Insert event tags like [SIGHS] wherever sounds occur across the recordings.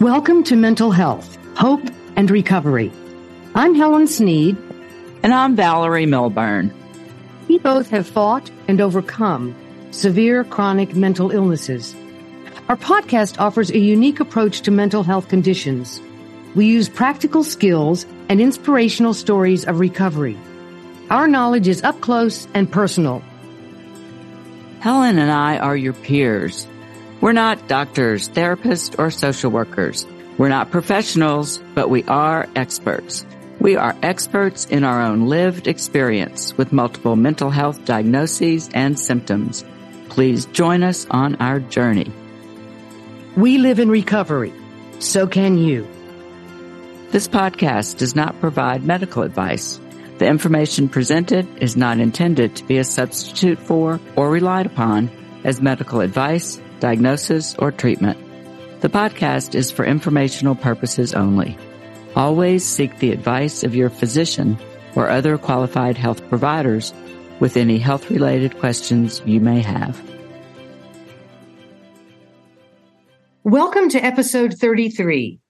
Welcome to Mental Health, Hope, and Recovery. I'm Helen Sneed. And I'm Valerie Milburn. We both have fought and overcome severe chronic mental illnesses. Our podcast offers a unique approach to mental health conditions. We use practical skills and inspirational stories of recovery. Our knowledge is up close and personal. Helen and I are your peers. We're not doctors, therapists, or social workers. We're not professionals, but we are experts. We are experts in our own lived experience with multiple mental health diagnoses and symptoms. Please join us on our journey. We live in recovery. So can you. This podcast does not provide medical advice. The information presented is not intended to be a substitute for or relied upon as medical advice diagnosis, or treatment. The podcast is for informational purposes only. Always seek the advice of your physician or other qualified health providers with any health related questions you may have. Welcome to episode 33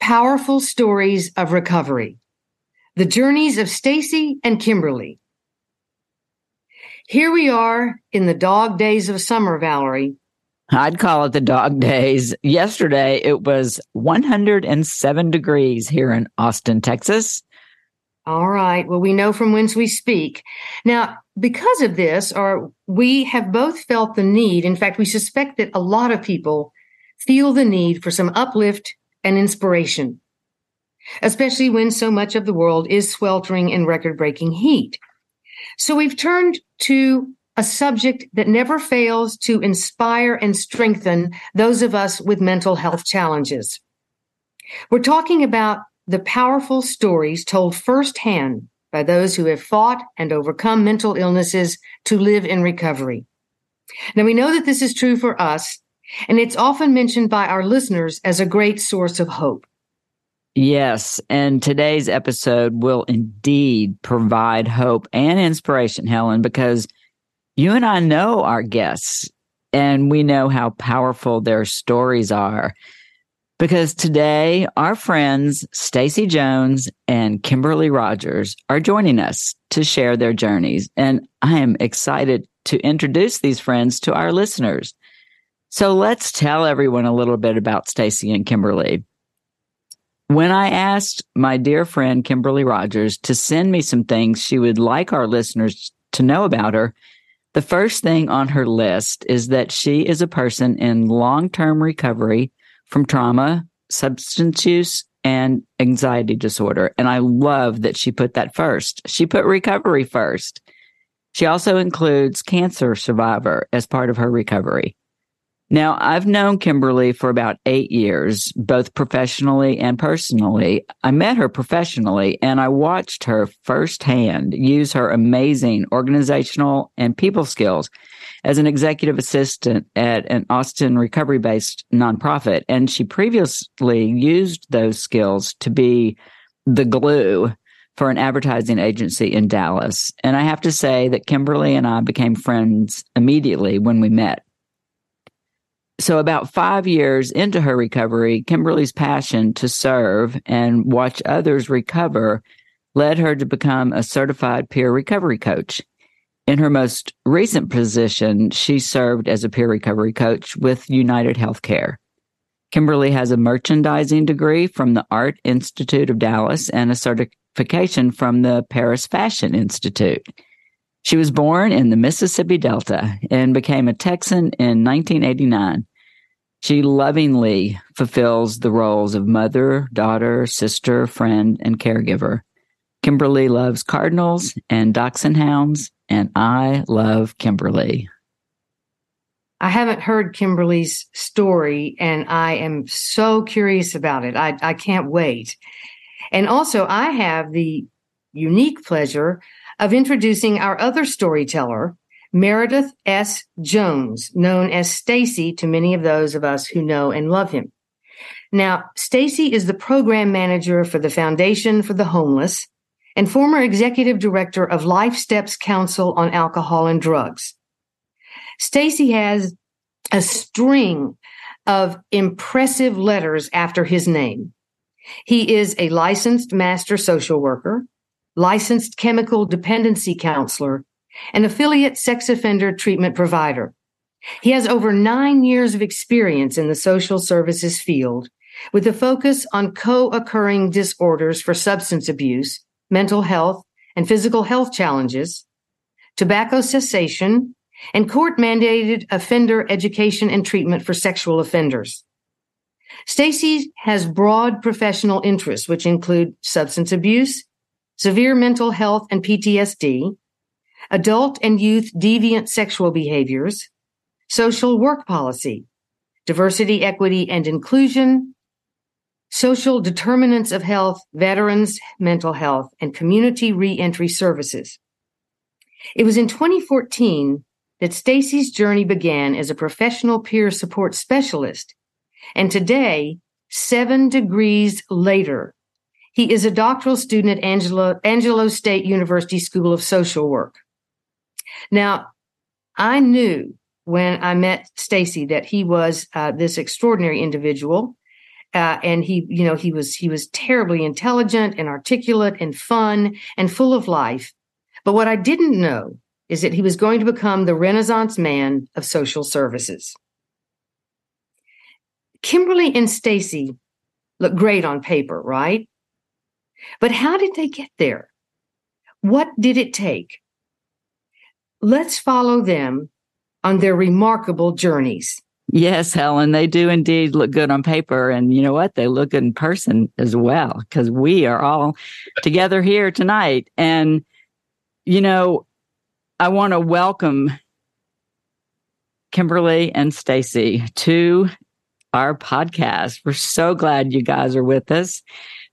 Powerful Stories of Recovery The Journeys of Stacy and Kimberly. Here we are in the dog days of summer, Valerie, I'd call it the dog [LAUGHS] days. Yesterday, it was 107 degrees here in Austin, Texas. All right. Well, we know from whence we speak. Now, because of this, or we have both felt the need. In fact, we suspect that a lot of people feel the need for some uplift and inspiration, especially when so much of the world is sweltering in record breaking heat. So we've turned to a subject that never fails to inspire and strengthen those of us with mental health challenges. We're talking about the powerful stories told firsthand by those who have fought and overcome mental illnesses to live in recovery. Now, we know that this is true for us, and it's often mentioned by our listeners as a great source of hope. Yes, and today's episode will indeed provide hope and inspiration, Helen, because you and I know our guests and we know how powerful their stories are. Because today our friends Stacy Jones and Kimberly Rogers are joining us to share their journeys and I am excited to introduce these friends to our listeners. So let's tell everyone a little bit about Stacy and Kimberly. When I asked my dear friend Kimberly Rogers to send me some things she would like our listeners to know about her, the first thing on her list is that she is a person in long term recovery from trauma, substance use, and anxiety disorder. And I love that she put that first. She put recovery first. She also includes cancer survivor as part of her recovery. Now, I've known Kimberly for about eight years, both professionally and personally. I met her professionally and I watched her firsthand use her amazing organizational and people skills as an executive assistant at an Austin recovery based nonprofit. And she previously used those skills to be the glue for an advertising agency in Dallas. And I have to say that Kimberly and I became friends immediately when we met. So, about five years into her recovery, Kimberly's passion to serve and watch others recover led her to become a certified peer recovery coach. In her most recent position, she served as a peer recovery coach with United Healthcare. Kimberly has a merchandising degree from the Art Institute of Dallas and a certification from the Paris Fashion Institute. She was born in the Mississippi Delta and became a Texan in 1989. She lovingly fulfills the roles of mother, daughter, sister, friend, and caregiver. Kimberly loves cardinals and dachshund hounds, and I love Kimberly. I haven't heard Kimberly's story, and I am so curious about it. I, I can't wait. And also, I have the unique pleasure of introducing our other storyteller, Meredith S. Jones, known as Stacy to many of those of us who know and love him. Now, Stacy is the program manager for the Foundation for the Homeless and former executive director of Life Steps Council on Alcohol and Drugs. Stacy has a string of impressive letters after his name. He is a licensed master social worker, licensed chemical dependency counselor, and affiliate sex offender treatment provider. He has over nine years of experience in the social services field with a focus on co-occurring disorders for substance abuse, mental health, and physical health challenges, tobacco cessation, and court mandated offender education and treatment for sexual offenders. Stacy has broad professional interests, which include substance abuse, severe mental health and PTSD, adult and youth deviant sexual behaviors, social work policy, diversity, equity, and inclusion, social determinants of health, veterans, mental health, and community reentry services. It was in 2014 that Stacy's journey began as a professional peer support specialist. And today, seven degrees later, he is a doctoral student at Angelo, Angelo State University School of Social Work. Now, I knew when I met Stacy that he was uh, this extraordinary individual. Uh, and he, you know, he was he was terribly intelligent and articulate and fun and full of life. But what I didn't know is that he was going to become the Renaissance man of social services. Kimberly and Stacy look great on paper, right? But how did they get there? What did it take? Let's follow them on their remarkable journeys. Yes, Helen, they do indeed look good on paper. And you know what? They look good in person as well, because we are all together here tonight. And, you know, I want to welcome Kimberly and Stacy to our podcast. We're so glad you guys are with us.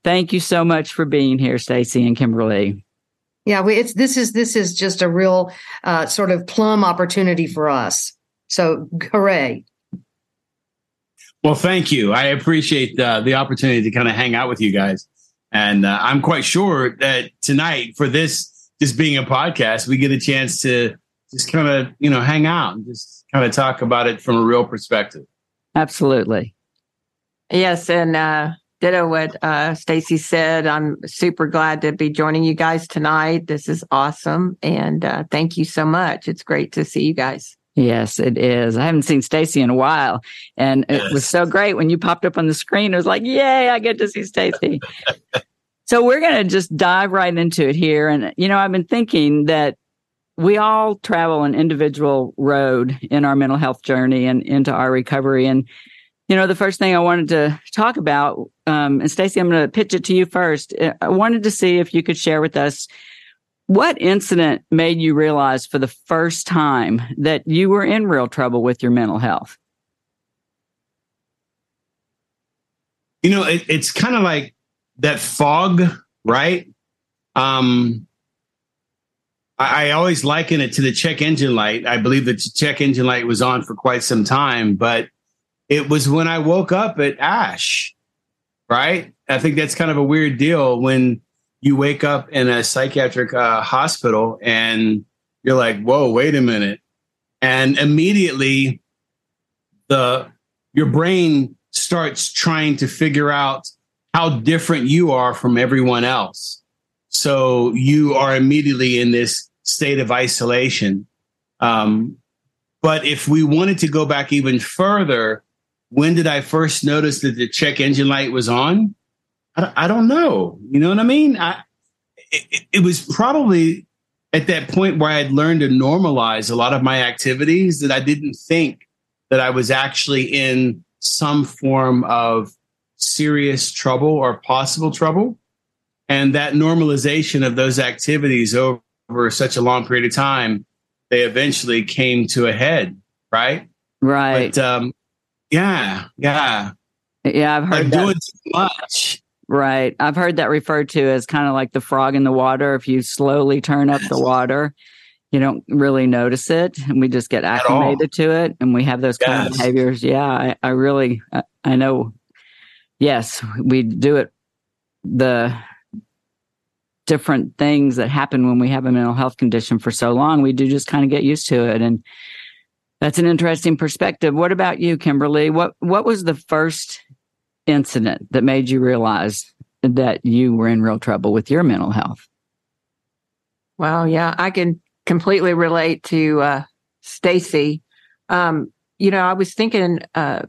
Thank you so much for being here, Stacy and Kimberly. Yeah, we, it's this is this is just a real uh, sort of plum opportunity for us. So, hooray! Well, thank you. I appreciate the, the opportunity to kind of hang out with you guys, and uh, I'm quite sure that tonight for this just being a podcast, we get a chance to just kind of, you know, hang out and just kind of talk about it from a real perspective. Absolutely. Yes. And uh, ditto what uh, Stacy said. I'm super glad to be joining you guys tonight. This is awesome. And uh, thank you so much. It's great to see you guys. Yes, it is. I haven't seen Stacy in a while. And it was so great when you popped up on the screen. It was like, yay, I get to see Stacy. [LAUGHS] So we're going to just dive right into it here. And, you know, I've been thinking that we all travel an individual road in our mental health journey and into our recovery. And, you know, the first thing I wanted to talk about, um, and Stacy, I'm going to pitch it to you first. I wanted to see if you could share with us what incident made you realize for the first time that you were in real trouble with your mental health? You know, it, it's kind of like that fog, right? Um, I, I always liken it to the check engine light. I believe the check engine light was on for quite some time, but it was when I woke up at ASH, right? I think that's kind of a weird deal when you wake up in a psychiatric uh, hospital and you're like, whoa, wait a minute. And immediately the your brain starts trying to figure out how different you are from everyone else. So you are immediately in this state of isolation. Um, but if we wanted to go back even further, when did I first notice that the check engine light was on? I, I don't know. You know what I mean? I, it, it was probably at that point where I had learned to normalize a lot of my activities that I didn't think that I was actually in some form of serious trouble or possible trouble. And that normalization of those activities over, over such a long period of time, they eventually came to a head, right? Right. But um, yeah, yeah. Yeah, I've heard doing too much. Right. I've heard that referred to as kind of like the frog in the water. If you slowly turn up the water, you don't really notice it. And we just get acclimated to it and we have those kind of behaviors. Yeah, I, I really, I, I know. Yes, we do it. The different things that happen when we have a mental health condition for so long, we do just kind of get used to it. And that's an interesting perspective. What about you, Kimberly? What What was the first incident that made you realize that you were in real trouble with your mental health? Well, yeah, I can completely relate to uh, Stacy. Um, you know, I was thinking, uh,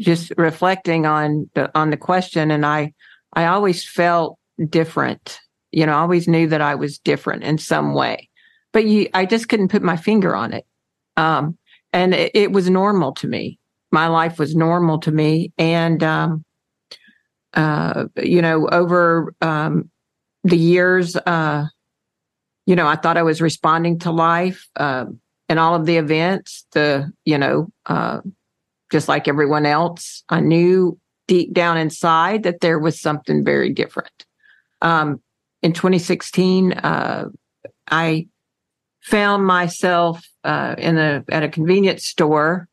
just reflecting on the on the question, and I I always felt different. You know, I always knew that I was different in some way, but you, I just couldn't put my finger on it. Um, and it, it was normal to me. My life was normal to me, and um, uh, you know, over um, the years. Uh, you know, I thought I was responding to life um, and all of the events. The you know, uh, just like everyone else, I knew deep down inside that there was something very different. Um, in 2016, uh, I found myself uh, in a at a convenience store,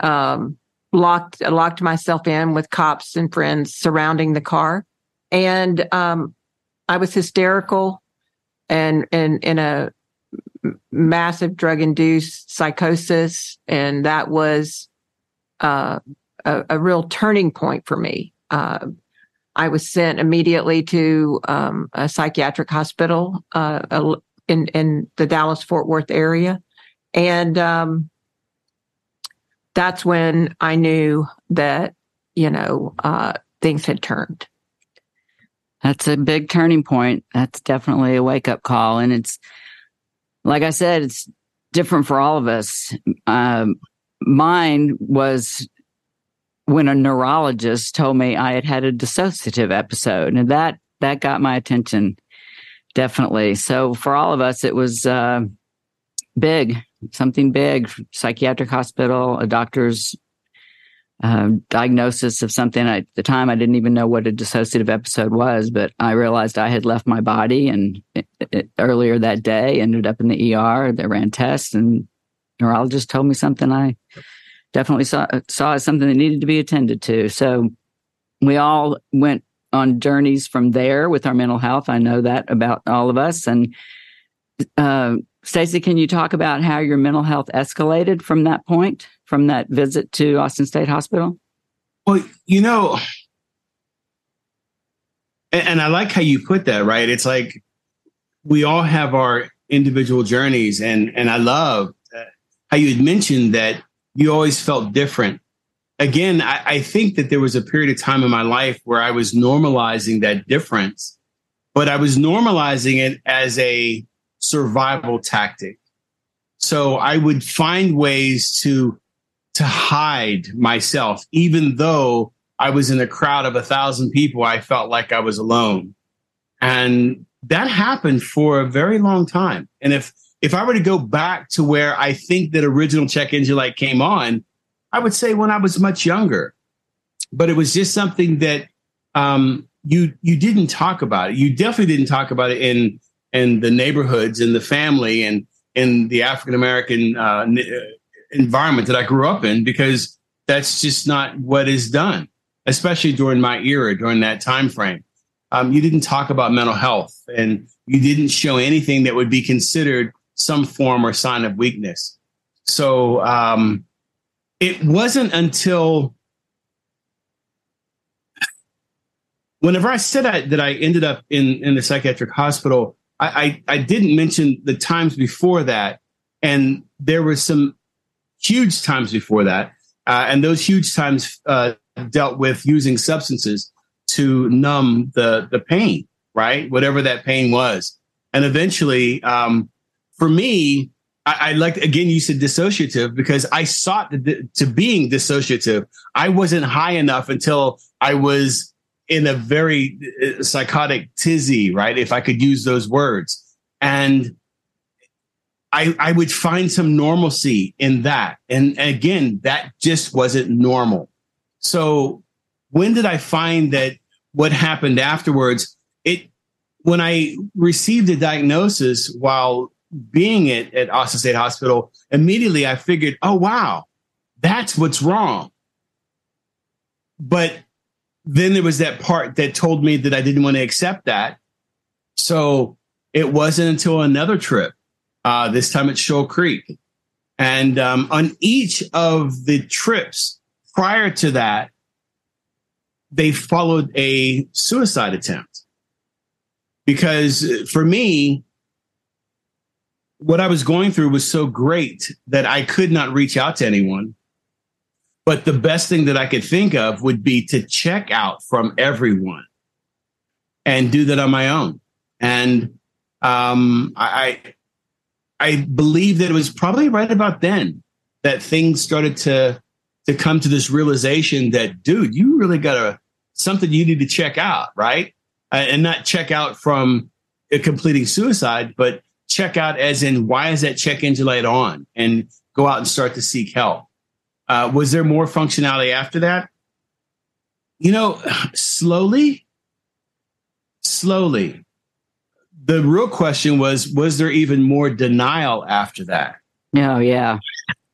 um, locked locked myself in with cops and friends surrounding the car, and um, I was hysterical and and in a massive drug induced psychosis, and that was uh, a, a real turning point for me. Uh, I was sent immediately to um, a psychiatric hospital uh, in in the Dallas Fort Worth area, and um, that's when I knew that you know uh, things had turned. That's a big turning point. That's definitely a wake up call. And it's, like I said, it's different for all of us. Um, mine was when a neurologist told me I had had a dissociative episode, and that that got my attention definitely. So for all of us, it was uh, big, something big. Psychiatric hospital, a doctor's um, diagnosis of something. I, at the time, I didn't even know what a dissociative episode was, but I realized I had left my body. And it, it, earlier that day, ended up in the ER. They ran tests, and neurologist told me something I definitely saw saw as something that needed to be attended to. So we all went on journeys from there with our mental health. I know that about all of us. And uh, Stacy, can you talk about how your mental health escalated from that point, from that visit to Austin State Hospital? Well, you know, and, and I like how you put that, right? It's like we all have our individual journeys, and and I love how you had mentioned that you always felt different. Again, I, I think that there was a period of time in my life where I was normalizing that difference, but I was normalizing it as a survival tactic. So I would find ways to to hide myself, even though I was in a crowd of a thousand people. I felt like I was alone, and that happened for a very long time. And if if I were to go back to where I think that original check engine light came on, I would say when I was much younger. But it was just something that um, you you didn't talk about it. You definitely didn't talk about it in in the neighborhoods, and the family, and in the African American uh, environment that I grew up in, because that's just not what is done, especially during my era, during that time frame. Um, you didn't talk about mental health, and you didn't show anything that would be considered some form or sign of weakness. So um, it wasn't until whenever I said I, that I ended up in in the psychiatric hospital, I, I, I didn't mention the times before that, and there were some huge times before that, uh, and those huge times uh, dealt with using substances to numb the the pain, right? Whatever that pain was, and eventually, um, for me, I, I like again you said dissociative because I sought to, to being dissociative. I wasn't high enough until I was in a very uh, psychotic tizzy, right? If I could use those words. And I, I would find some normalcy in that. And again, that just wasn't normal. So when did I find that what happened afterwards? It, when I received a diagnosis while being at, at Austin State Hospital, immediately I figured, oh, wow, that's what's wrong. But then there was that part that told me that I didn't want to accept that. So it wasn't until another trip, uh, this time at Shoal Creek. And um, on each of the trips prior to that, they followed a suicide attempt. Because for me, what I was going through was so great that I could not reach out to anyone. But the best thing that I could think of would be to check out from everyone and do that on my own. And um, I, I believe that it was probably right about then that things started to to come to this realization that, dude, you really got a something you need to check out, right? Uh, and not check out from completing suicide, but check out as in why is that check engine light on, and go out and start to seek help. Uh, was there more functionality after that? You know, slowly, slowly. The real question was was there even more denial after that? Oh, yeah.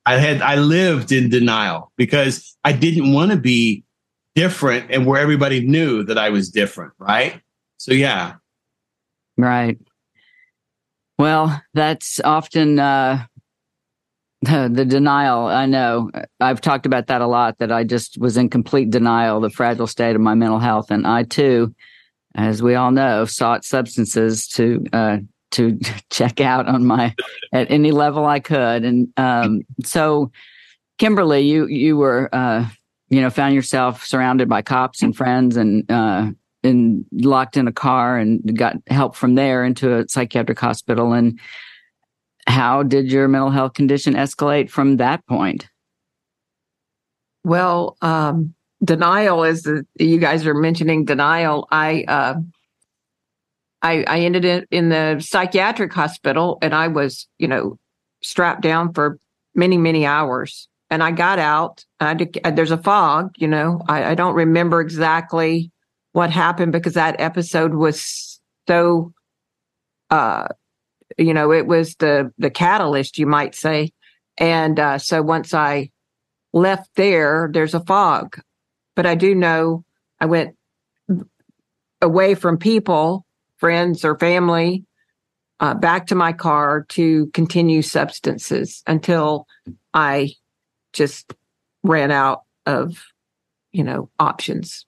I had I lived in denial because I didn't want to be different and where everybody knew that I was different, right? So yeah. Right. Well, that's often uh [LAUGHS] the, denial, I know. I've talked about that a lot, that I just was in complete denial, the fragile state of my mental health. And I too, as we all know, sought substances to, uh, to [LAUGHS] check out on my, at any level I could. And, um, so Kimberly, you, you were, uh, you know, found yourself surrounded by cops and friends and, uh, and locked in a car and got help from there into a psychiatric hospital. And, how did your mental health condition escalate from that point? Well, um, denial is the you guys are mentioning denial. I uh, I, I ended in, in the psychiatric hospital, and I was you know strapped down for many many hours. And I got out. I there's a fog, you know. I, I don't remember exactly what happened because that episode was so uh, you know, it was the the catalyst, you might say. And uh, so once I left there, there's a fog. But I do know I went away from people, friends or family, uh, back to my car to continue substances until I just ran out of, you know, options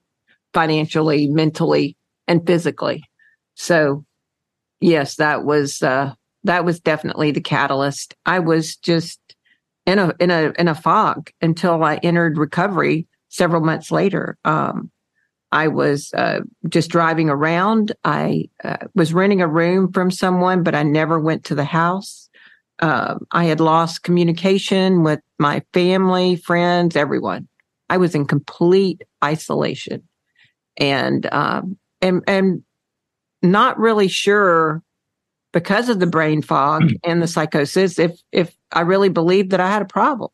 financially, mentally, and physically. So yes, that was uh, that was definitely the catalyst. I was just in a in a in a fog until I entered recovery several months later. Um, I was uh, just driving around. I uh, was renting a room from someone, but I never went to the house. Um, I had lost communication with my family, friends, everyone. I was in complete isolation, and um, and and not really sure because of the brain fog hmm. and the psychosis if if I really believed that I had a problem.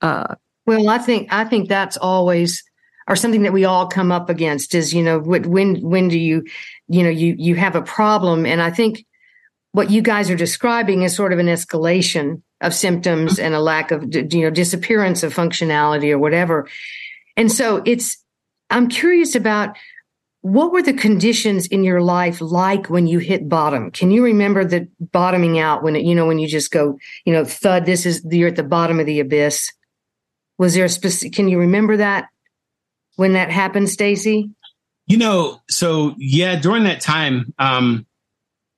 Uh, well, I think I think that's always or something that we all come up against is you know when when do you you know you you have a problem and I think what you guys are describing is sort of an escalation of symptoms and a lack of you know disappearance of functionality or whatever. And so it's I'm curious about what were the conditions in your life like when you hit bottom? Can you remember the bottoming out when it, you know, when you just go, you know, thud, this is, you're at the bottom of the abyss? Was there a specific? Can you remember that when that happened, Stacy? You know, so yeah, during that time, um,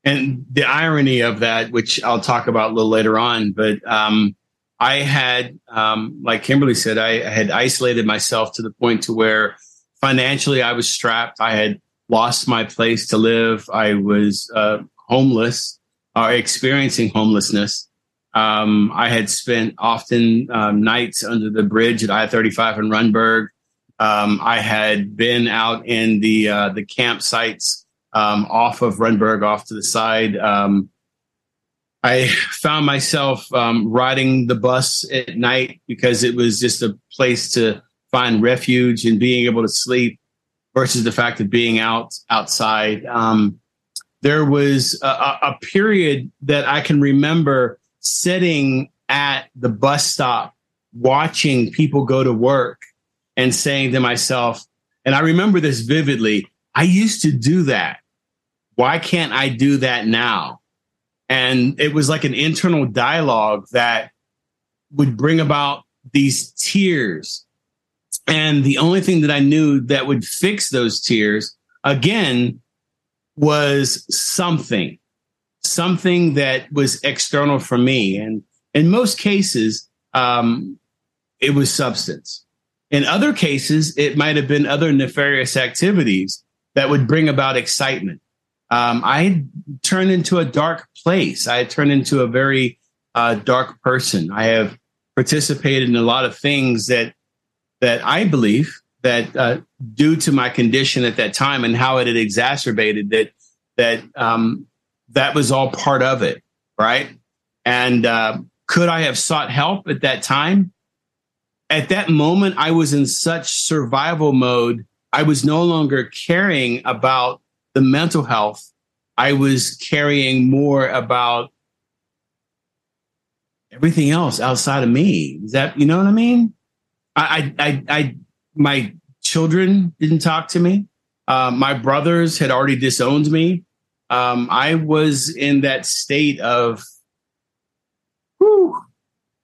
and the irony of that, which I'll talk about a little later on, but um, I had, um, like Kimberly said, I, I had isolated myself to the point to where financially I was strapped. I had lost my place to live. I was uh, homeless or experiencing homelessness. Um, I had spent often um, nights under the bridge at I 35 in Rundberg. Um, I had been out in the uh, the campsites um, off of Rundberg, off to the side. Um, I found myself um, riding the bus at night because it was just a place to find refuge and being able to sleep versus the fact of being out outside. Um, there was a, a, period that I can remember sitting at the bus stop watching people go to work and saying to myself, and I remember this vividly, I used to do that. Why can't I do that now? And it was like an internal dialogue that would bring about these tears. And the only thing that I knew that would fix those tears again was something, something that was external for me. And in most cases, um, it was substance. In other cases, it might have been other nefarious activities that would bring about excitement. Um, I turned into a dark place. I turned into a very uh, dark person. I have participated in a lot of things that that I believe that uh, due to my condition at that time and how it had exacerbated that that um, that was all part of it, right? And uh, could I have sought help at that time? At that moment, I was in such survival mode. I was no longer caring about the mental health. I was caring more about everything else outside of me. Is that you know what I mean? I, I, I, my children didn't talk to me. Uh, my brothers had already disowned me. Um, I was in that state of, whew,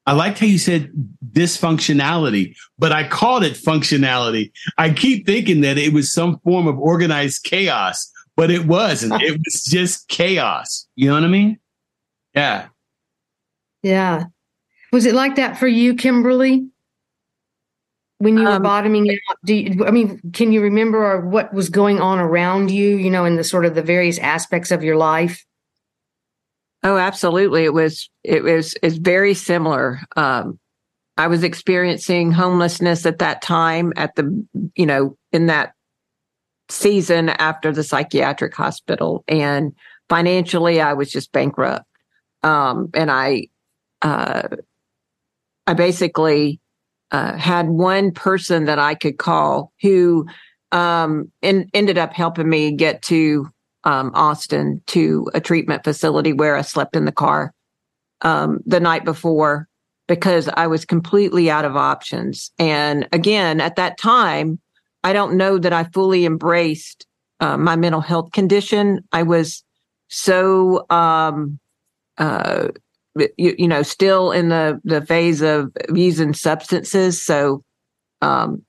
I liked how you said dysfunctionality, but I called it functionality. I keep thinking that it was some form of organized chaos, but it wasn't. [LAUGHS] it was just chaos. You know what I mean? Yeah. Yeah. Was it like that for you, Kimberly? When you were um, bottoming out do you, i mean can you remember what was going on around you you know in the sort of the various aspects of your life? Oh absolutely. It was it was it's very similar. Um, i was experiencing homelessness at that time at the you know in that season after the psychiatric hospital and financially i was just bankrupt. Um, and i uh, i basically uh, had one person that I could call who um, in, ended up helping me get to um, Austin to a treatment facility where I slept in the car um, the night before because I was completely out of options. And again, at that time, I don't know that I fully embraced uh, my mental health condition. I was so um, uh, you, you know, still in the, the phase of using substances. So, um,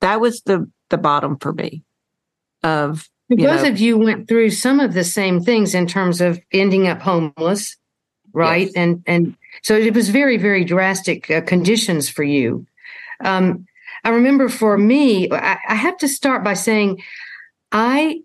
that was the, the bottom for me of, both know, of you went through some of the same things in terms of ending up homeless, right? Yes. And, and so it was very, very drastic uh, conditions for you. Um, I remember for me, I, I have to start by saying I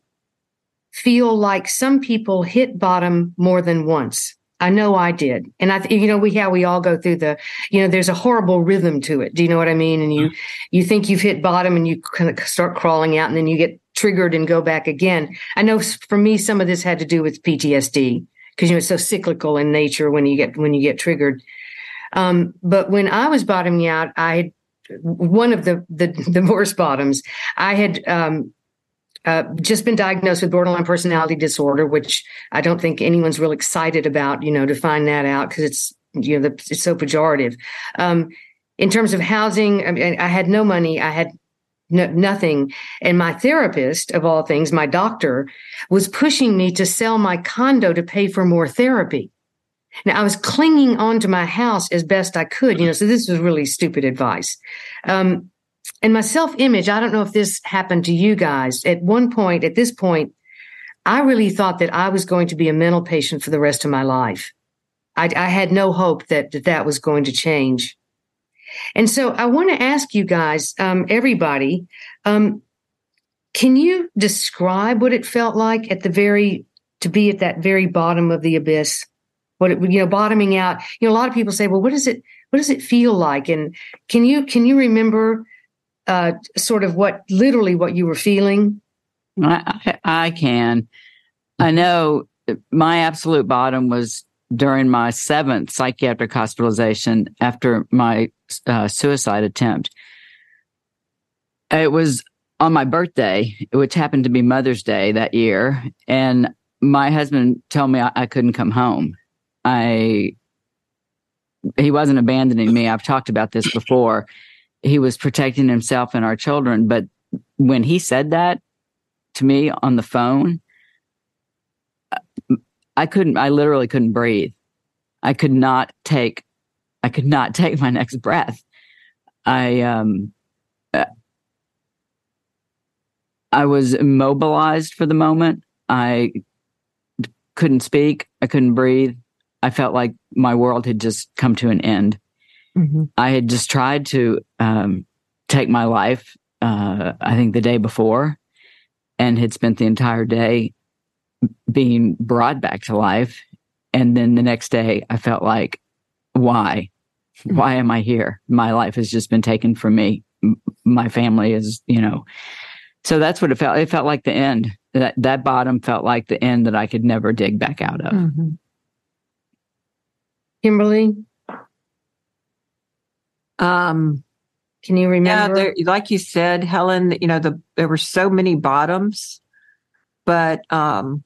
feel like some people hit bottom more than once. I know I did. And I, you know, we, how we all go through the, you know, there's a horrible rhythm to it. Do you know what I mean? And you, mm-hmm. you think you've hit bottom and you kind of start crawling out and then you get triggered and go back again. I know for me, some of this had to do with PTSD because, you know, it's so cyclical in nature when you get, when you get triggered. Um, but when I was bottoming out, I had one of the, the, [LAUGHS] the worst bottoms. I had, um, uh, just been diagnosed with borderline personality disorder, which I don't think anyone's real excited about, you know, to find that out because it's, you know, the, it's so pejorative. Um, in terms of housing, I, mean, I had no money. I had no, nothing. And my therapist, of all things, my doctor, was pushing me to sell my condo to pay for more therapy. Now I was clinging onto my house as best I could, you know, so this was really stupid advice. Um, and my self image, I don't know if this happened to you guys. At one point, at this point, I really thought that I was going to be a mental patient for the rest of my life. I, I had no hope that, that that was going to change. And so I want to ask you guys, um, everybody, um, can you describe what it felt like at the very, to be at that very bottom of the abyss? What it, you know, bottoming out. You know, a lot of people say, "Well, what does it, what does it feel like?" And can you, can you remember, uh, sort of what, literally, what you were feeling? I, I can. I know my absolute bottom was during my seventh psychiatric hospitalization after my uh, suicide attempt. It was on my birthday, which happened to be Mother's Day that year, and my husband told me I, I couldn't come home. I he wasn't abandoning me. I've talked about this before. He was protecting himself and our children, but when he said that to me on the phone, I couldn't I literally couldn't breathe. I could not take I could not [LAUGHS] take my next breath. I um I was immobilized for the moment. I couldn't speak. I couldn't breathe. I felt like my world had just come to an end. Mm-hmm. I had just tried to um, take my life, uh, I think the day before, and had spent the entire day being brought back to life. And then the next day, I felt like, why? Mm-hmm. Why am I here? My life has just been taken from me. My family is, you know, so that's what it felt. It felt like the end. That that bottom felt like the end that I could never dig back out of. Mm-hmm. Kimberly, um, can you remember? Yeah, there, like you said, Helen. You know, the there were so many bottoms, but um,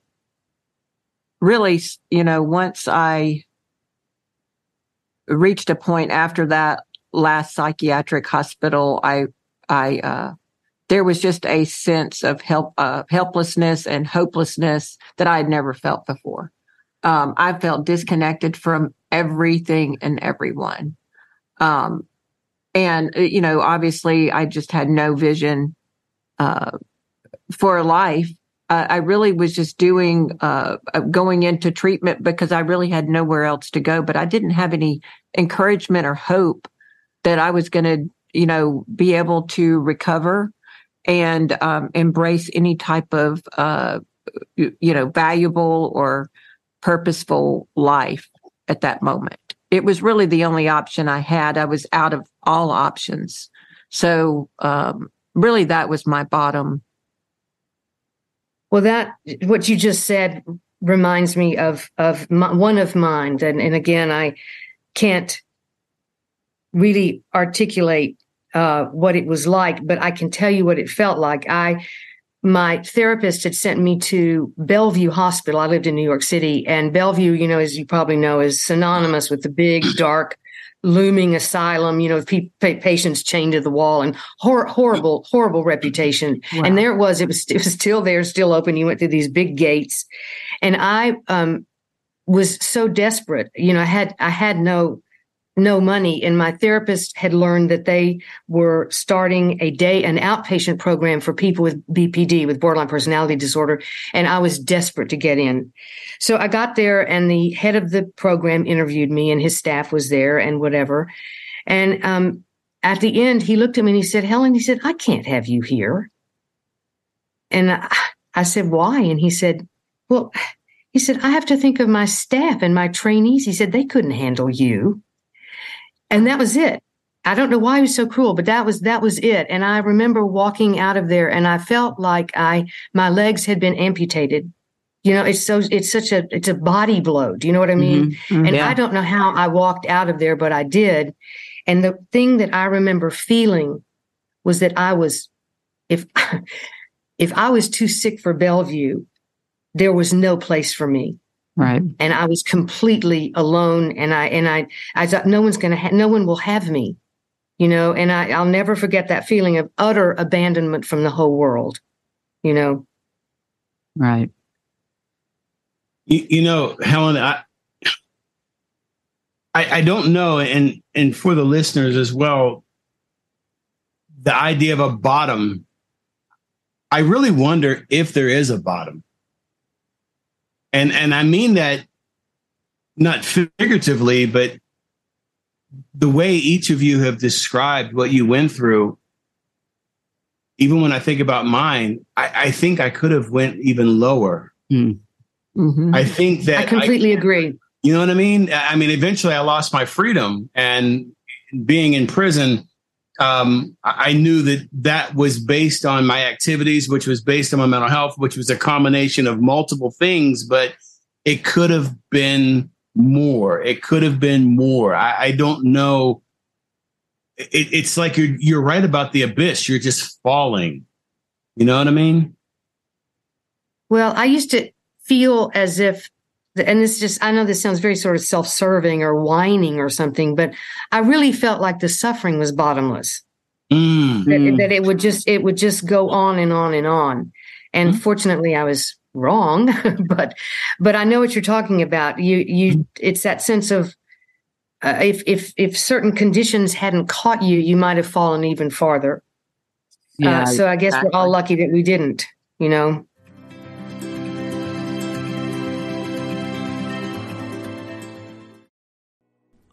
really, you know, once I reached a point after that last psychiatric hospital, I I uh, there was just a sense of help, uh, helplessness and hopelessness that I had never felt before. Um, I felt disconnected from everything and everyone. Um, and, uh, you know, obviously I just had no vision, uh, for life. Uh, I really was just doing, uh, uh, going into treatment because I really had nowhere else to go, but I didn't have any encouragement or hope that I was going to, you know, be able to recover and um, embrace any type of uh, you know valuable or purposeful life at that moment. It was really the only option I had. I was out of all options, so um, really that was my bottom. Well, that what you just said reminds me of of my, one of mine, and and again I can't really articulate uh, what it was like, but I can tell you what it felt like. I, my therapist had sent me to Bellevue Hospital. I lived in New York City, and Bellevue, you know, as you probably know, is synonymous with the big, dark, looming asylum. You know, pe- patients chained to the wall and hor- horrible, horrible reputation. Wow. And there it was. It was. It was still there, still open. You went through these big gates, and I um, was so desperate. You know, I had I had no no money. And my therapist had learned that they were starting a day, an outpatient program for people with BPD, with borderline personality disorder. And I was desperate to get in. So I got there and the head of the program interviewed me and his staff was there and whatever. And, um, at the end, he looked at me and he said, Helen, he said, I can't have you here. And I, I said, why? And he said, well, he said, I have to think of my staff and my trainees. He said, they couldn't handle you and that was it. I don't know why he was so cruel, but that was that was it. And I remember walking out of there, and I felt like I my legs had been amputated. You know, it's so it's such a it's a body blow. Do you know what I mean? Mm-hmm. mm-hmm. And yeah. I don't know how I walked out of there, but I did. And the thing that I remember feeling was that I was if [LAUGHS] if I was too sick for Bellevue, there was no place for me. Right. And I was completely alone and I, and I, I thought no one's going to, ha- no one will have me, you know, and I, I'll never forget that feeling of utter abandonment from the whole world, you know. Right. You, you know, Helen, I, I, I don't know, and and for the listeners as well, the idea of a bottom. I really wonder if there is a bottom, and and I mean that not figuratively, but the way each of you have described what you went through even when i think about mine i, I think i could have went even lower mm. mm-hmm. i think that i completely I, agree you know what i mean i mean eventually i lost my freedom and being in prison um, I knew that that was based on my activities, which was based on my mental health, which was a combination of multiple things, but it could have been more. It could have been more. I, I don't know. It, it's like you're you're right about the abyss. You're just falling. You know what I mean? Well, I used to feel as if, and this just I know this sounds very sort of self-serving or whining or something, but I really felt like the suffering was bottomless. Mm. That, that, it would just it would just go on and on and on. And mm. fortunately, I was wrong, [LAUGHS] but but I know what you're talking about. You you it's that sense of uh, if if if certain conditions hadn't caught you, you might have fallen even farther. Yeah, uh, so I guess exactly. we're all lucky that we didn't. You know.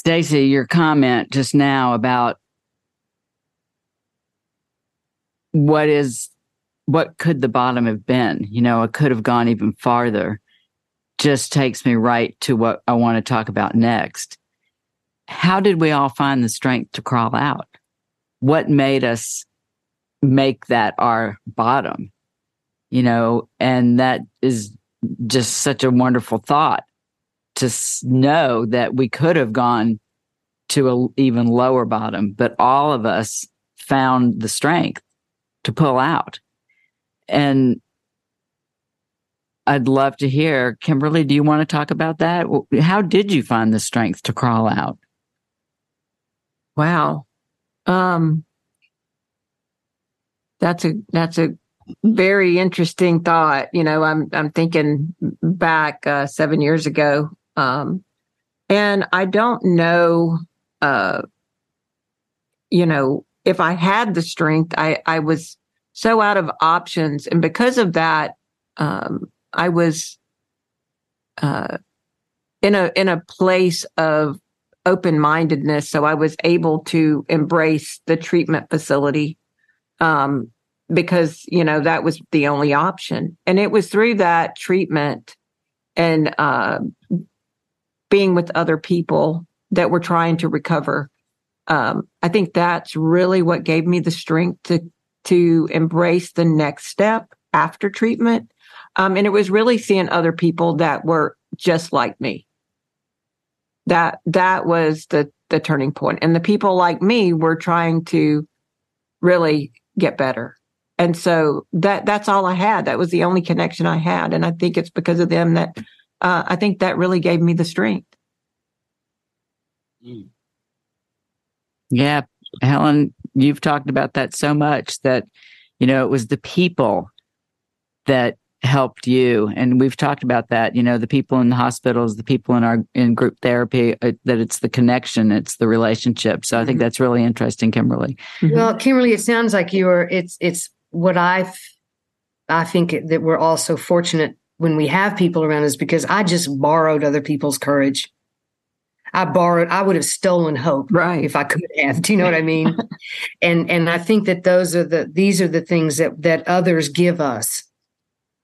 Stacy, your comment just now about what is what could the bottom have been? You know, it could have gone even farther. Just takes me right to what I want to talk about next. How did we all find the strength to crawl out? What made us make that our bottom? You know, and that is just such a wonderful thought to know that we could have gone to an even lower bottom, but all of us found the strength to pull out. And I'd love to hear, Kimberly, do you want to talk about that? How did you find the strength to crawl out? Wow. Um, that's a, that's a very interesting thought. You know, I'm, I'm thinking back uh, seven years ago um, and I don't know, uh, you know, if I had the strength, I, I was so out of options. And because of that, um, I was uh, in a in a place of open mindedness. So I was able to embrace the treatment facility um, because you know that was the only option, and it was through that treatment and uh, being with other people that were trying to recover. Um, I think that's really what gave me the strength to to embrace the next step after treatment. Um, and it was really seeing other people that were just like me. That that was the the turning point. And the people like me were trying to really get better. And so that that's all I had. That was the only connection I had. And I think it's because of them that uh, I think that really gave me the strength. Mm. Yeah, Helen, you've talked about that so much that, you know, it was the people that helped you and we've talked about that you know the people in the hospitals the people in our in group therapy uh, that it's the connection it's the relationship so i think mm-hmm. that's really interesting kimberly mm-hmm. well kimberly it sounds like you're it's it's what I've—I think that we're all so fortunate when we have people around us because I just borrowed other people's courage. I borrowed, I would have stolen hope right. if I could have. Do you know what I mean? [LAUGHS] and and I think that those are the these are the things that that others give us.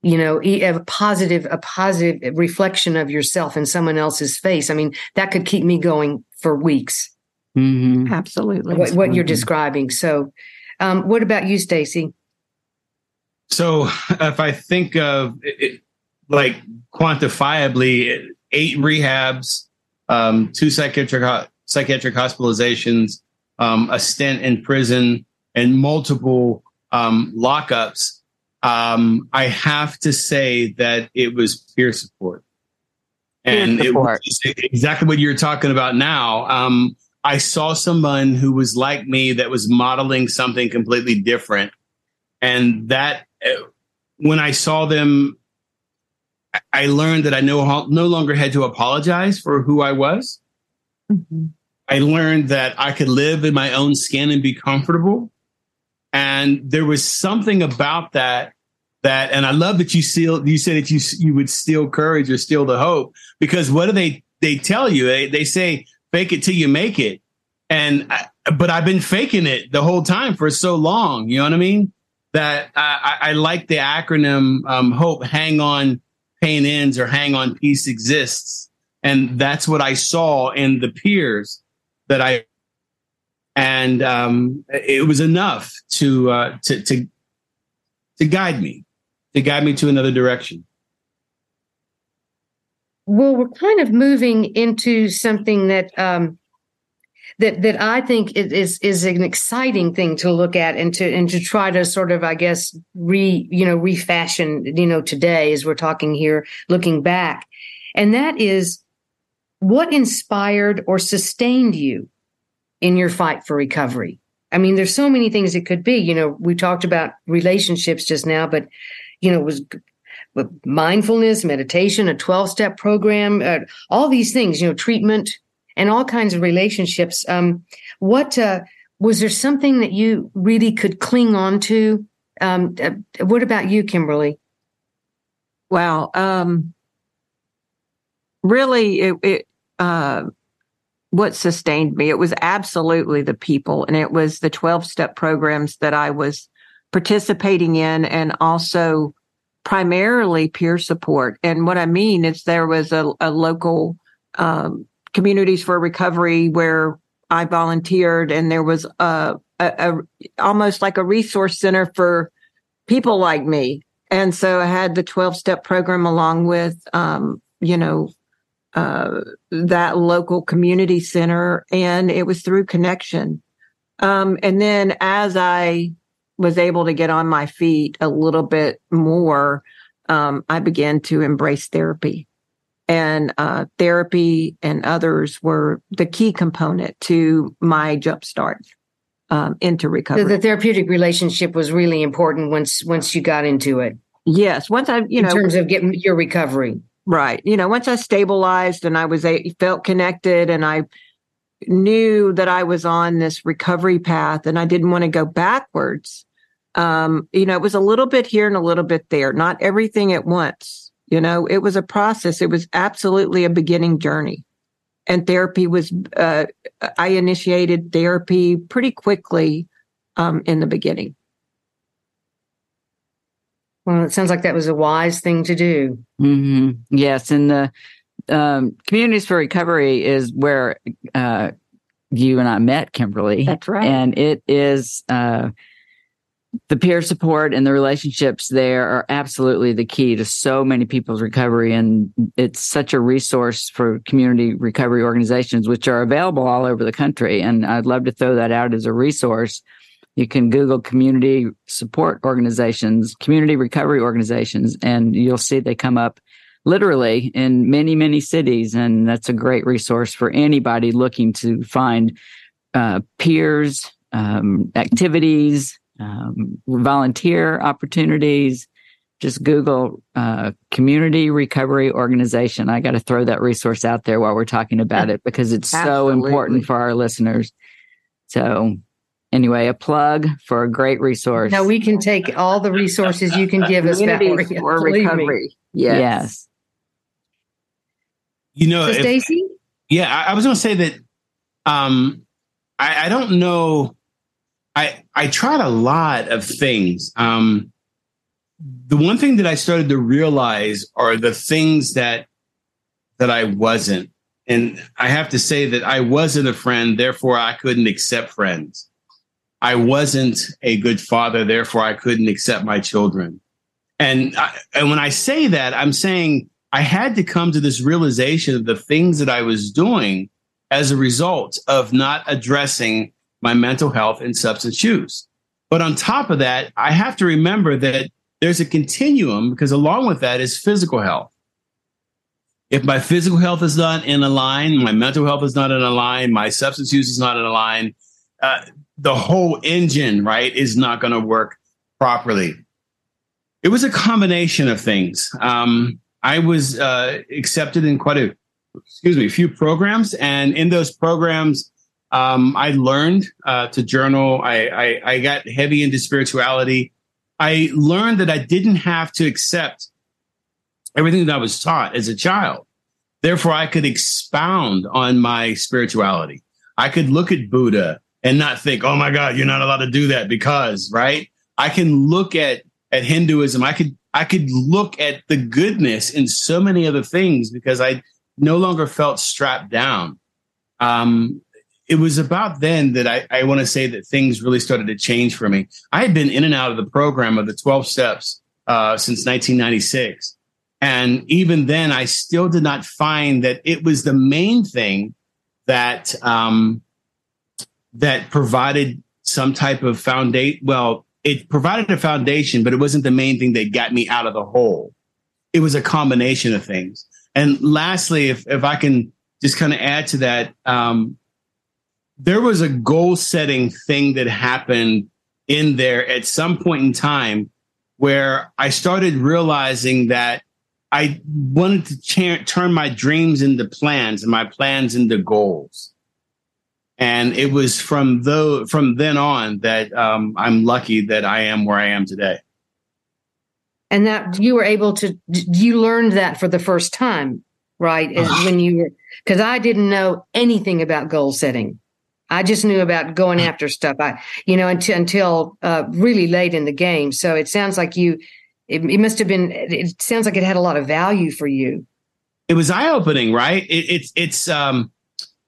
You know, a positive, a positive reflection of yourself in someone else's face. I mean, that could keep me going for weeks. Mm-hmm. Absolutely. What, what, you're describing. So, um, what about you, Stacy? So, if I think of it, like quantifiably eight rehabs, um, two psychiatric psychiatric hospitalizations, um, a stint in prison, and multiple um, lockups. Um, I have to say that it was peer support. And peer support. it was exactly what you're talking about now. Um, I saw someone who was like me that was modeling something completely different. And that, uh, when I saw them, I learned that I no, no longer had to apologize for who I was. Mm-hmm. I learned that I could live in my own skin and be comfortable. And there was something about that that, and I love that you still you said that you you would steal courage or steal the hope because what do they they tell you? They they say fake it till you make it, and I, but I've been faking it the whole time for so long. You know what I mean? That I, I like the acronym um, HOPE. Hang on, pain ends, or hang on, peace exists, and that's what I saw in the peers that I and um, it was enough to uh, to to to guide me, to guide me to another direction. Well, we're kind of moving into something that um, that that I think is is an exciting thing to look at and to and to try to sort of I guess re you know refashion you know today as we're talking here looking back, and that is what inspired or sustained you in your fight for recovery? I mean, there's so many things it could be. You know, we talked about relationships just now, but you know, it was mindfulness, meditation, a 12 step program, uh, all these things, you know, treatment and all kinds of relationships. Um, what, uh, was there something that you really could cling on to? Um, uh, what about you, Kimberly? Well, um, really, it, it uh, what sustained me. It was absolutely the people and it was the 12 step programs that I was participating in and also primarily peer support. And what I mean is there was a, a local um, communities for recovery where I volunteered and there was a, a, a almost like a resource center for people like me. And so I had the 12 step program along with, um, you know, uh, that local community center, and it was through connection. Um, and then as I was able to get on my feet a little bit more, um, I began to embrace therapy. And uh, therapy and others were the key component to my jumpstart um, into recovery. So the therapeutic relationship was really important once once you got into it. Yes, once I you in know in terms of getting your recovery. Right. You know, once I stabilized and I was a felt connected and I knew that I was on this recovery path and I didn't want to go backwards. Um, you know, it was a little bit here and a little bit there, not everything at once. You know, it was a process. It was absolutely a beginning journey. And therapy was, uh, I initiated therapy pretty quickly um, in the beginning. Well, it sounds like that was a wise thing to do. Mm-hmm. Yes, and the um, communities for recovery is where uh, you and I met, Kimberly. That's right, and it is uh, the peer support and the relationships there are absolutely the key to so many people's recovery, and it's such a resource for community recovery organizations, which are available all over the country. And I'd love to throw that out as a resource you can Google community support organizations, community recovery organizations, and you'll see they come up literally in many, many cities. And that's a great resource for anybody looking to find uh, peers, um, activities, um, volunteer opportunities. Just Google uh, community recovery organization. I got to throw that resource out there while we're talking about it because it's Absolutely. so important for our listeners. So anyway, a plug for a great resource. Now we can take all the resources you can give us Valerie, for recovery. Yes. yes. You know, so Stacy. Yeah, I, I was going to say that. Um, I, I don't know. I I tried a lot of things. Um, the one thing that I started to realize are the things that that I wasn't. And I have to say that I wasn't a friend, therefore I couldn't accept friends. I wasn't a good father, therefore I couldn't accept my children. And I, and when I say that, I'm saying I had to come to this realization of the things that I was doing as a result of not addressing my mental health and substance use. But on top of that, I have to remember that there's a continuum because along with that is physical health. If my physical health is not in a line, my mental health is not in a line, my substance use is not in a line, uh, the whole engine, right, is not going to work properly. It was a combination of things. Um, I was uh, accepted in quite a, excuse me, a few programs, and in those programs, um, I learned uh, to journal. I, I, I got heavy into spirituality. I learned that I didn't have to accept everything that I was taught as a child. Therefore, I could expound on my spirituality. I could look at Buddha and not think, "Oh my God, you're not allowed to do that," because right. I can look at at Hinduism. I could I could look at the goodness in so many other things because I no longer felt strapped down. Um, it was about then that I, I want to say that things really started to change for me. I had been in and out of the program of the 12 steps uh, since 1996. And even then, I still did not find that it was the main thing that um, that provided some type of foundation. Well, it provided a foundation, but it wasn't the main thing that got me out of the hole. It was a combination of things. And lastly, if if I can just kind of add to that, um, there was a goal setting thing that happened in there at some point in time where I started realizing that I wanted to cha- turn my dreams into plans and my plans into goals. And it was from though from then on that um, I'm lucky that I am where I am today. And that you were able to you learned that for the first time, right? [SIGHS] when you were because I didn't know anything about goal setting. I just knew about going after stuff. I, you know, until until uh, really late in the game. So it sounds like you. It, it, must have been. It sounds like it had a lot of value for you. It was eye opening, right? It, it's it's um,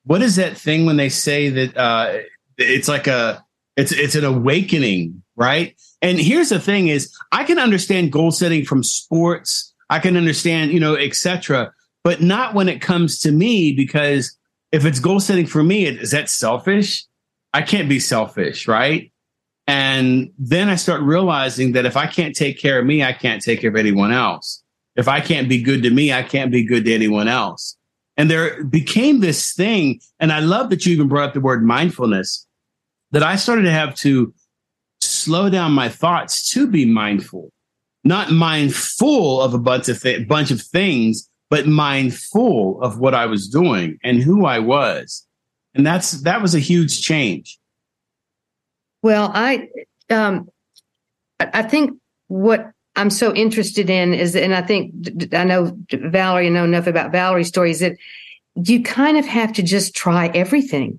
what is that thing when they say that uh, it's like a it's it's an awakening, right? And here's the thing: is I can understand goal setting from sports. I can understand, you know, etc. But not when it comes to me because if it's goal setting for me, is that selfish? I can't be selfish, right? And then I start realizing that if I can't take care of me, I can't take care of anyone else. If I can't be good to me, I can't be good to anyone else. And there became this thing, and I love that you even brought up the word mindfulness, that I started to have to slow down my thoughts to be mindful, not mindful of a bunch of th- bunch of things, but mindful of what I was doing and who I was. And that's that was a huge change. Well, I um I think what I'm so interested in is and I think I know Valerie I know enough about Valerie's stories that you kind of have to just try everything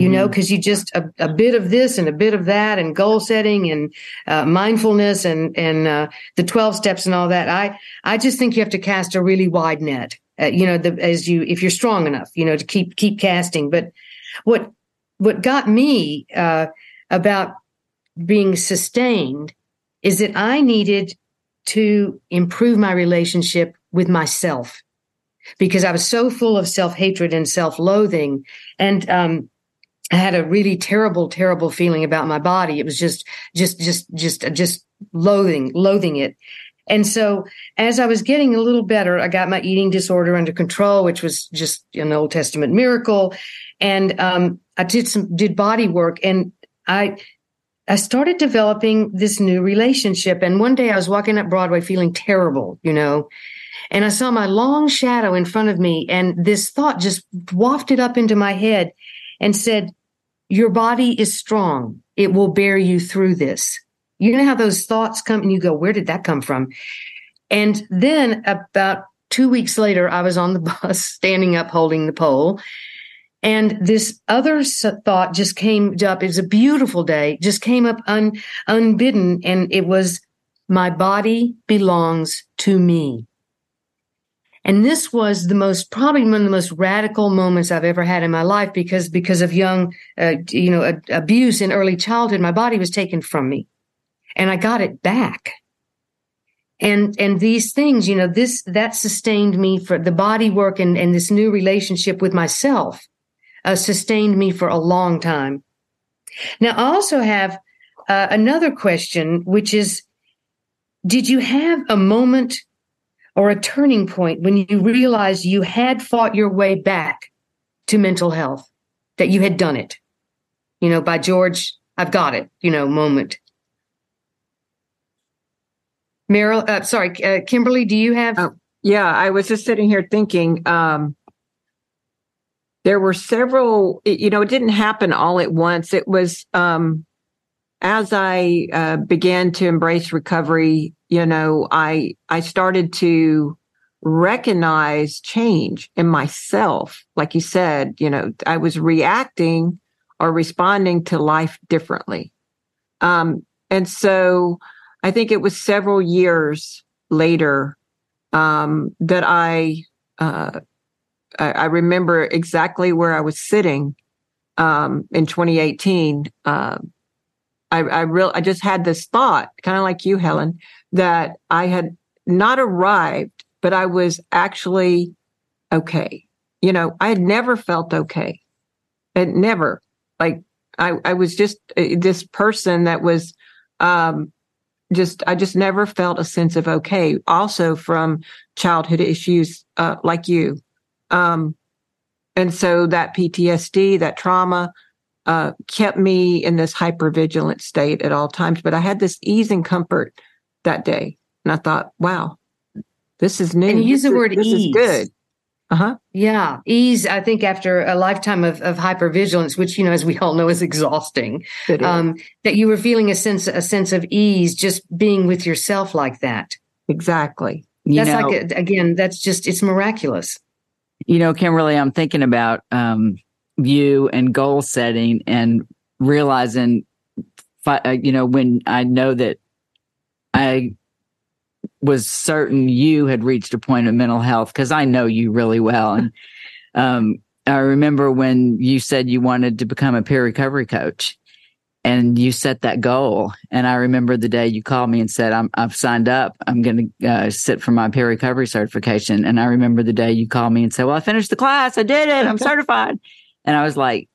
you know, because mm-hmm. you just a, a, bit of this and a bit of that, and goal setting and uh, mindfulness and and uh, the twelve steps and all that. I I just think you have to cast a really wide net. Uh, you know, the, as you if you're strong enough, you know, to keep keep casting. But what what got me uh, about being sustained is that I needed to improve my relationship with myself because I was so full of self hatred and self loathing and um, I had a really terrible, terrible feeling about my body. It was just, just, just, just, just loathing, loathing it. And so as I was getting a little better, I got my eating disorder under control, which was just an Old Testament miracle. And, um, I did some, did body work and I, I started developing this new relationship. And one day I was walking up Broadway feeling terrible, you know, and I saw my long shadow in front of me and this thought just wafted up into my head and said, your body is strong. It will bear you through this. You know how those thoughts come and you go, where did that come from? And then about two weeks later, I was on the [LAUGHS] bus standing up holding the pole. And this other thought just came up. It was a beautiful day, just came up un, unbidden. And it was, my body belongs to me. And this was the most, probably one of the most radical moments I've ever had in my life because, because of young, uh, you know, a, abuse in early childhood, my body was taken from me and I got it back. and and these things you know this that sustained me for the body work and and this new relationship with myself uh, sustained me for a long time now i also have uh, another question which is did you have a moment or a turning point when you realized you had fought your way back to mental health that you had done it you know by george i've got it you know moment Meryl, uh, sorry, uh, Kimberly, do you have? Oh, yeah, I was just sitting here thinking. Um, there were several. You know, it didn't happen all at once. It was um, as I uh, began to embrace recovery. You know, I I started to recognize change in myself. Like you said, you know, I was reacting or responding to life differently. Um, and so I think it was several years later um, that I, uh, I, I remember exactly where I was sitting um, in 2018. Uh, I, I real I just had this thought, kind of like you, Helen, that I had not arrived, but I was actually okay. You know, I had never felt okay. And never like I, I was just uh, this person that was um, just I just never felt a sense of okay. Also from childhood issues uh, like you, um, and so that PTSD, that trauma, uh, kept me in this hypervigilant state at all times. But I had this ease and comfort that day, and I thought, wow, this is new. And you use the word this ease. is good. Uh-huh. Yeah. Ease, I think after a lifetime of, of hypervigilance, which, you know, as we all know is exhausting, It is. um, that you were feeling a sense, a sense of ease just being with yourself like that. exactly. You that's know, like, a, again, that's just, it's miraculous. you know, Kimberly, I'm thinking about um, you and goal setting and realizing, uh, you know, when I know that I was certain you had reached a point of mental health because I know you really well. And [LAUGHS] um, I remember when you said you wanted to become a peer recovery coach and you set that goal. And I remember the day you called me and said, I'm, I've signed up. I'm going to uh, sit for my peer recovery certification. And I remember the day you called me and said, well, I finished the class. I did it. I'm [LAUGHS] certified. And I was like,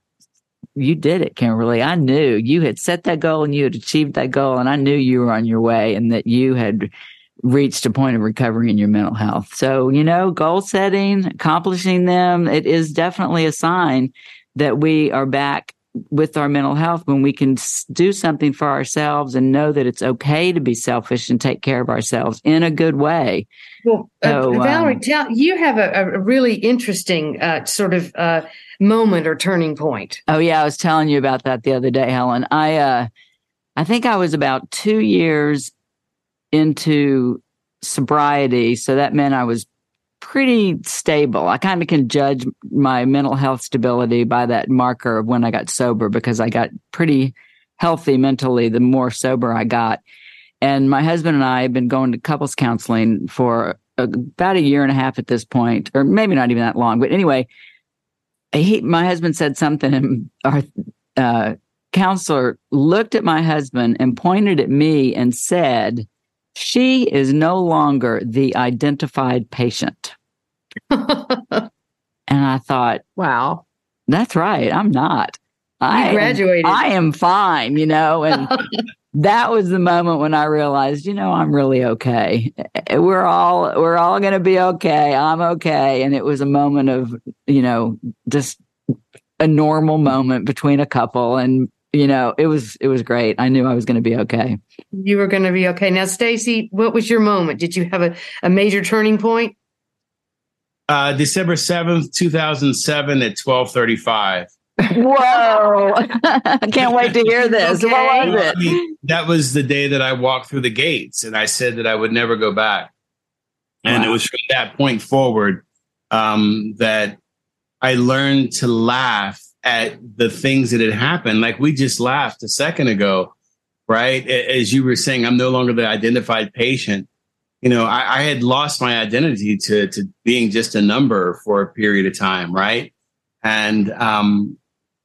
you did it, Kimberly. I knew you had set that goal and you had achieved that goal. And I knew you were on your way and that you had reached a point of recovery in your mental health. So, you know, goal setting, accomplishing them, it is definitely a sign that we are back with our mental health when we can do something for ourselves and know that it's okay to be selfish and take care of ourselves in a good way. Well, uh, Valerie, um, tell you have a, a really interesting uh, sort of uh, moment or turning point. Oh yeah, I was telling you about that the other day, Helen. I uh I think I was about 2 years into sobriety, so that meant I was pretty stable. I kind of can judge my mental health stability by that marker of when I got sober because I got pretty healthy mentally the more sober I got. And my husband and I have been going to couples counseling for about a year and a half at this point, or maybe not even that long. But anyway, he, my husband said something, and our uh, counselor looked at my husband and pointed at me and said, She is no longer the identified patient. [LAUGHS] And I thought, Wow. That's right. I'm not. I am- graduated. I am fine, you know, and [LAUGHS] that was the moment when I realized, you know, I'm really okay. Eh, eh, we're all we're all going to be okay. I'm okay, and it was a moment of, you know, just a normal moment between a couple and you know, it was it was great. I knew I was going to be okay. you were going to be okay. Now, Stacy, what was your moment? Did you have a, a major turning point? Uh, December 7th, 2007 at 1235. Whoa. [LAUGHS] I can't wait to hear this. Okay. What was I it? mean, that was the day that I walked through the gates and I said that I would never go back. And it was from that point forward um, that I learned to laugh at the things that had happened. Like we just laughed a second ago, right? As you were saying, I'm no longer the identified patient. You know, I, I had lost my identity to to being just a number for a period of time, right? And um,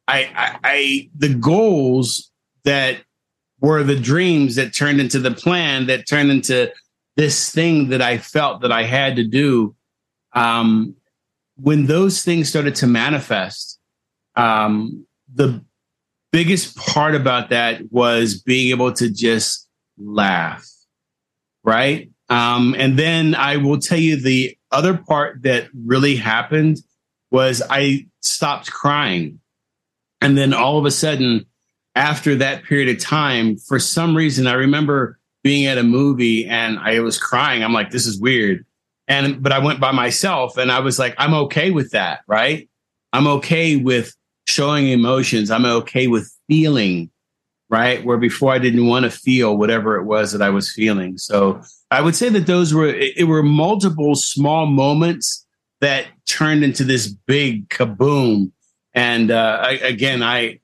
I, I, I the goals that were the dreams that turned into the plan that turned into this thing that I felt that I had to do. Um, when those things started to manifest, um, the biggest part about that was being able to just laugh, right? Um, and then I will tell you the other part that really happened was I stopped crying. And then all of a sudden, after that period of time, for some reason, I remember being at a movie and I was crying. I'm like, this is weird. And, but I went by myself and I was like, I'm okay with that. Right. I'm okay with showing emotions. I'm okay with feeling right? Where before I didn't want to feel whatever it was that I was feeling. So I would say that those were it, it were multiple small moments that turned into this big kaboom. And uh, I, again, I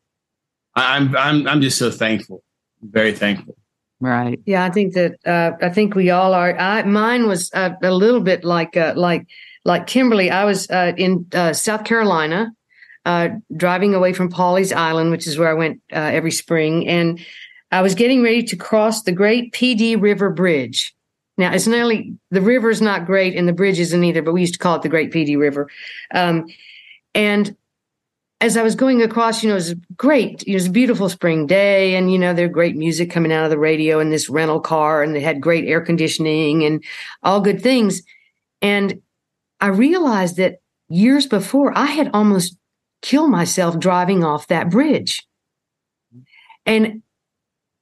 I'm I'm I'm just so thankful, very thankful. Right. Yeah, I think that uh, I think we all are. I mine was uh, a little bit like uh, like like Kimberly. I was uh, in uh, South Carolina uh, driving away from Pawleys Island, which is where I went uh, every spring, and I was getting ready to cross the Great Pee Dee River Bridge. Now, it's not only the river is not great and the bridge isn't either, but we used to call it the Great Dee River. Um, and as I was going across, you know, it was great. It was a beautiful spring day, and you know, there great music coming out of the radio and this rental car, and they had great air conditioning and all good things. And I realized that years before, I had almost killed myself driving off that bridge. And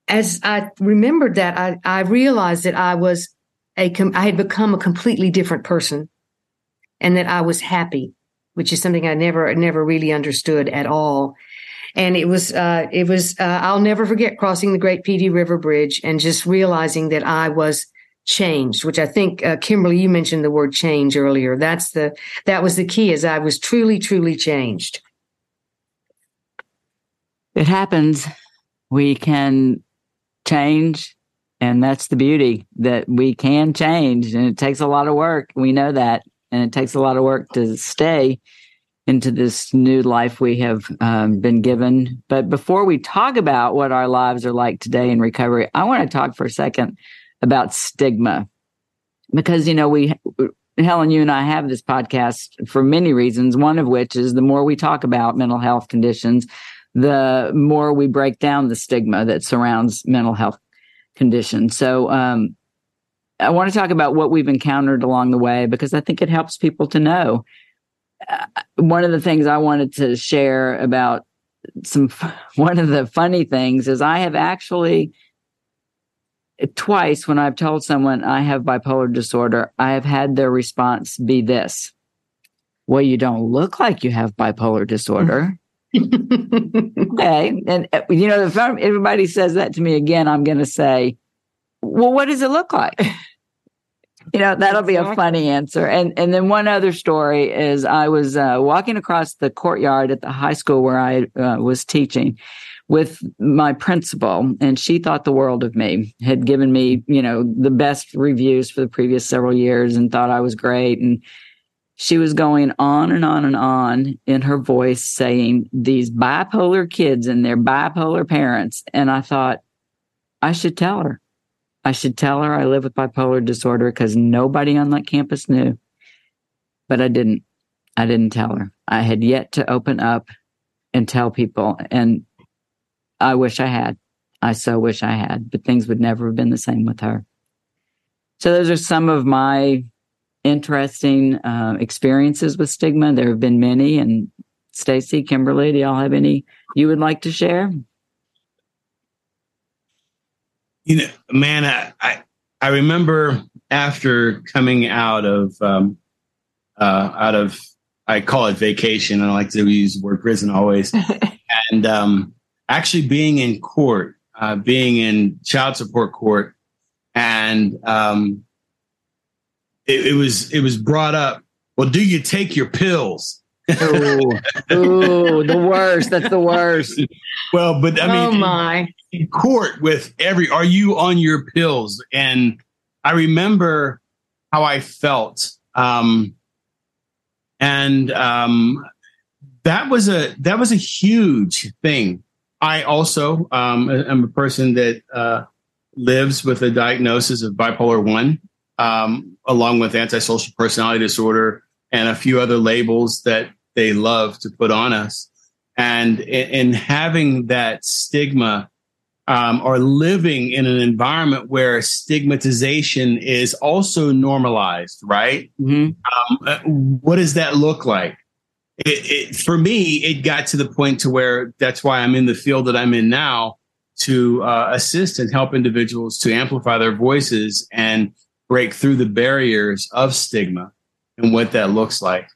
as I remembered that, I, I realized that I was a, I had become a completely different person and that I was happy, which is something I never, never really understood at all. And it was, uh, it was, uh, I'll never forget crossing the Great Pee Dee River Bridge and just realizing that I was changed, which I think, uh, Kimberly, you mentioned the word change earlier. That's the, that was the key is I was truly, truly changed it happens. We can change. And that's the beauty that we can change. And it takes a lot of work. We know that. And it takes a lot of work to stay into this new life we have um, been given. But before we talk about what our lives are like today in recovery, I want to talk for a second about stigma. Because, you know, we, Helen, you and I have this podcast for many reasons, one of which is the more we talk about mental health conditions, the more we break down the stigma that surrounds mental health conditions. So, um, I want to talk about what we've encountered along the way because I think it helps people to know. Uh, one of the things I wanted to share about some, [LAUGHS] one of the funny things is I have actually twice when I've told someone I have bipolar disorder, I have had their response be this. Well, you don't look like you have bipolar disorder okay. And, uh, you know, if everybody says that to me again, I'm going to say, well, what does it look like? [LAUGHS] you know, that'll exactly. be a funny answer. And, and then one other story is I was uh, walking across the courtyard at the high school where I uh, was teaching with my principal and she thought the world of me had given me you know the best reviews for the previous several years and thought i was great and she was going on and on and on in her voice saying these bipolar kids and their bipolar parents. And I thought, I should tell her. I should tell her I live with bipolar disorder because nobody on that campus knew. But I didn't. I didn't tell her. I had yet to open up and tell people. And I wish I had. I so wish I had, but things would never have been the same with her. So those are some of my interesting uh, experiences with stigma. There have been many. And Stacy, Kimberly, do y'all have any you would like to share? You know, man, I I, I remember after coming out of um, uh, out of I call it vacation. I like to use the word prison always, [LAUGHS] and um, actually being in court, uh, being in child support court, and um, it, it was it was brought up. Well, do you take your pills? ooh, [LAUGHS] ooh, the worst. That's the worst. Well, but I mean, oh my, in court with every, are you on your pills? And I remember how I felt, um, and um, that was a that was a huge thing. I also um, am a person that uh, lives with a diagnosis of bipolar one, um, along with antisocial personality disorder and a few other labels that they love to put on us. And in having that stigma um, or living in an environment where stigmatization is also normalized, right? Mm-hmm. Um, uh, what does that look like? It, it, for me, it got to the point to where that's why I'm in the field that I'm in now to uh, assist and help individuals to amplify their voices and break through the barriers of stigma and what that looks like.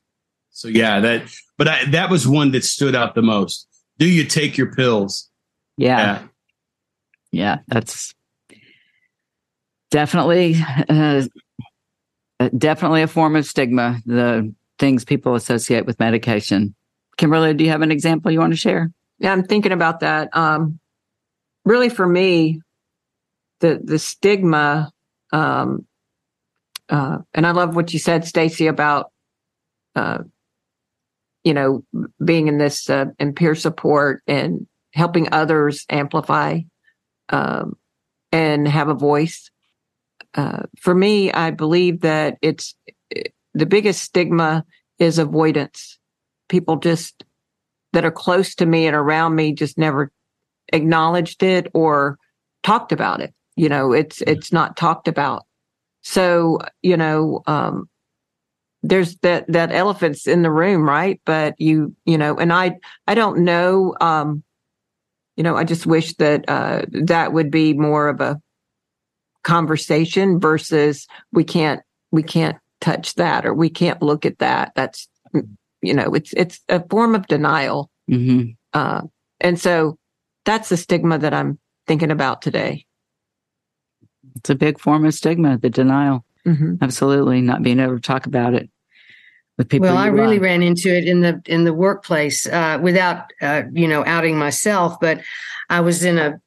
So yeah, that but I, that was one that stood out the most. Do you take your pills? Yeah. Yeah, yeah that's definitely uh, definitely a form of stigma, the things people associate with medication. Kimberly, do you have an example you want to share? Yeah, I'm thinking about that. Um, really for me, the the stigma um, uh, and I love what you said, Stacy, about uh, you know being in this uh, in peer support and helping others amplify um, and have a voice. Uh, for me, I believe that it's the biggest stigma is avoidance. People just that are close to me and around me just never acknowledged it or talked about it. You know, it's it's not talked about. So, you know, um, there's that, that elephant's in the room, right? But you, you know, and I, I don't know, um, you know, I just wish that, uh, that would be more of a conversation versus we can't, we can't touch that or we can't look at that. That's, you know, it's, it's a form of denial. Mm-hmm. Uh, and so that's the stigma that I'm thinking about today. It's a big form of stigma, the denial. Mm-hmm. Absolutely, not being able to talk about it with people. Well, I really ran into it in the in the workplace uh, without uh, you know outing myself, but I was in a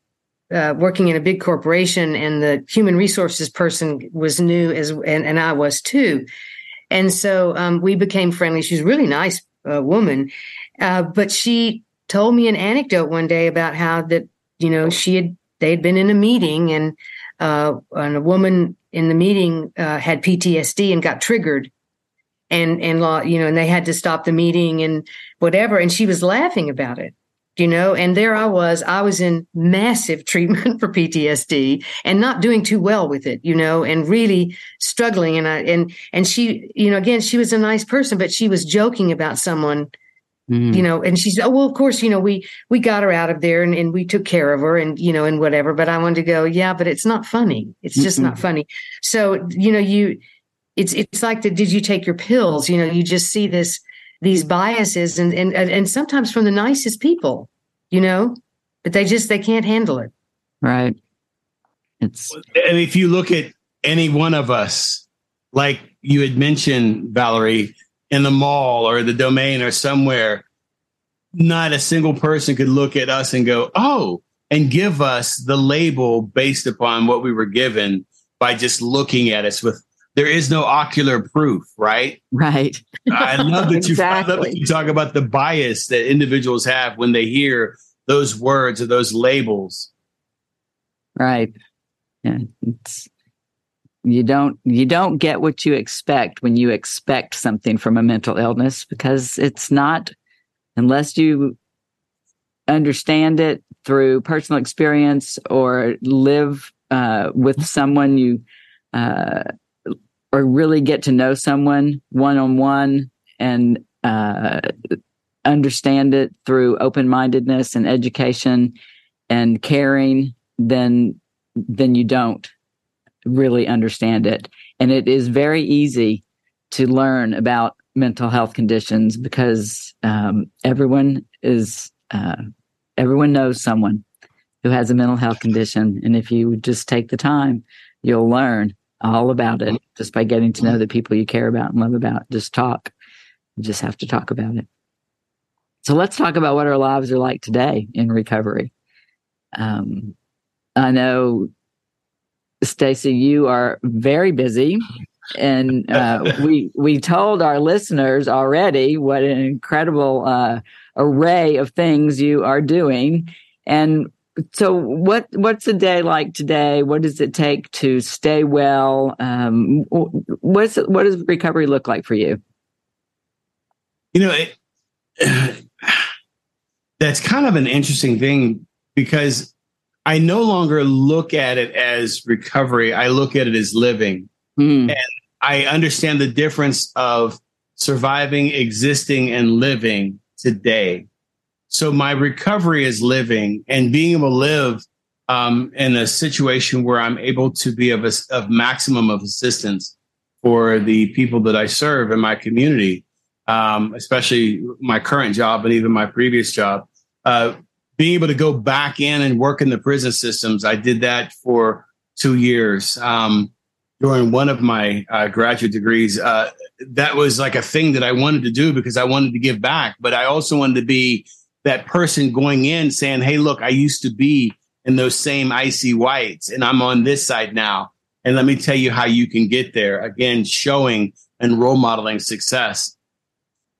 uh, working in a big corporation, and the human resources person was new as and, and I was too, and so um, we became friendly. She's a really nice uh, woman, uh, but she told me an anecdote one day about how that you know she had they had been in a meeting and uh, and a woman in the meeting uh, had PTSD and got triggered, and and law, you know, and they had to stop the meeting and whatever, and she was laughing about it, you know, and there I was, I was in massive [LAUGHS] treatment for PTSD and not doing too well with it, you know, and really struggling, and I and and she, you know, again, she was a nice person, but she was joking about someone Mm-hmm. you know and she said oh well of course you know we we got her out of there and, and we took care of her and you know and whatever but i wanted to go yeah but it's not funny. It's just mm-hmm. not funny. So you know you it's it's like the did you take your pills? You know you just see this these biases and and and sometimes from the nicest people you know but they just they can't handle it. Right. It's and if you look at any one of us like you had mentioned valerie in the mall or the domain or somewhere, not a single person could look at us and go, oh, and give us the label based upon what we were given by just looking at us with there is no ocular proof, right? Right. I love that exactly. you I love that you talk about the bias that individuals have when they hear those words or those labels. Right. Yeah. It's you don't you don't get what you expect when you expect something from a mental illness because it's not unless you understand it through personal experience or live uh, with someone you uh, or really get to know someone one on one and uh, understand it through open mindedness and education and caring, then then you don't really understand it. And it is very easy to learn about mental health conditions because um, everyone is uh, everyone knows someone who has a mental health condition, and if you just take the time, you'll learn all about it just by getting to know the people you care about and love about. Just talk. You just have to talk about it. So let's talk about what our lives are like today in recovery. Um, I know Stacy, you are very busy. And [LAUGHS] uh, we we told our listeners already what an incredible uh, array of things you are doing. And so what what's a day like today? What does it take to stay well? Um, what's what does recovery look like for you? You know, it, [SIGHS] that's kind of an interesting thing because I no longer look at it as recovery. I look at it as living. Mm. And I understand the difference of surviving, existing, and living today. So my recovery is living and being able to live um, in a situation where I'm able to be of, a, of maximum of assistance for the people that I serve in my community, um, especially my current job and even my previous job. Uh, being able to go back in and work in the prison systems, I did that for two years. Um, during one of my uh, graduate degrees, uh, that was like a thing that I wanted to do because I wanted to give back, but I also wanted to be that person going in saying, Hey, look, I used to be in those same icy whites and I'm on this side now. And let me tell you how you can get there. Again, showing and role modeling success.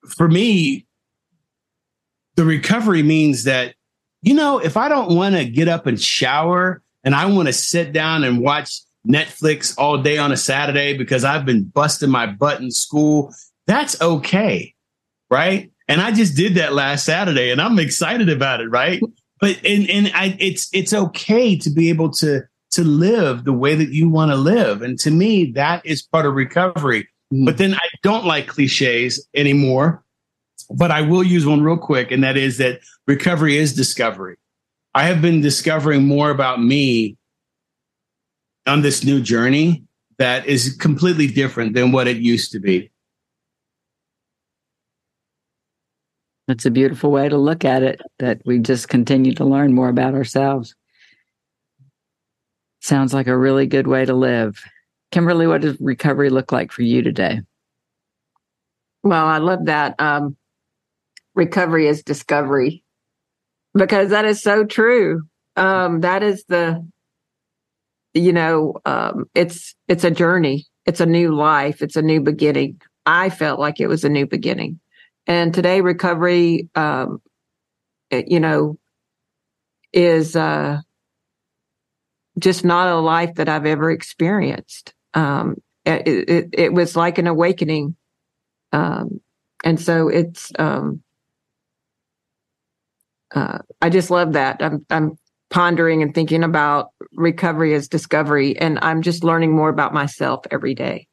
For me, the recovery means that, you know, if I don't want to get up and shower and I want to sit down and watch Netflix all day on a Saturday because I've been busting my butt in school, that's okay. Right. And I just did that last Saturday and I'm excited about it. Right. But, and, and I, it's, it's okay to be able to, to live the way that you want to live. And to me, that is part of recovery. Mm. But then I don't like cliches anymore, but I will use one real quick. And that is that recovery is discovery. I have been discovering more about me on this new journey that is completely different than what it used to be. That's a beautiful way to look at it, that we just continue to learn more about ourselves. Sounds like a really good way to live. Kimberly, what does recovery look like for you today? Well, I love that. Um, recovery is discovery because that is so true. Um, that is the you know, um, it's it's a journey. It's a new life. It's a new beginning. I felt like it was a new beginning, and today recovery, um, it, you know, is uh, just not a life that I've ever experienced. Um, it, it, it, was like an awakening, um, and so it's. Um, uh, I just love that. I'm I'm pondering and thinking about recovery as discovery and i'm just learning more about myself every day.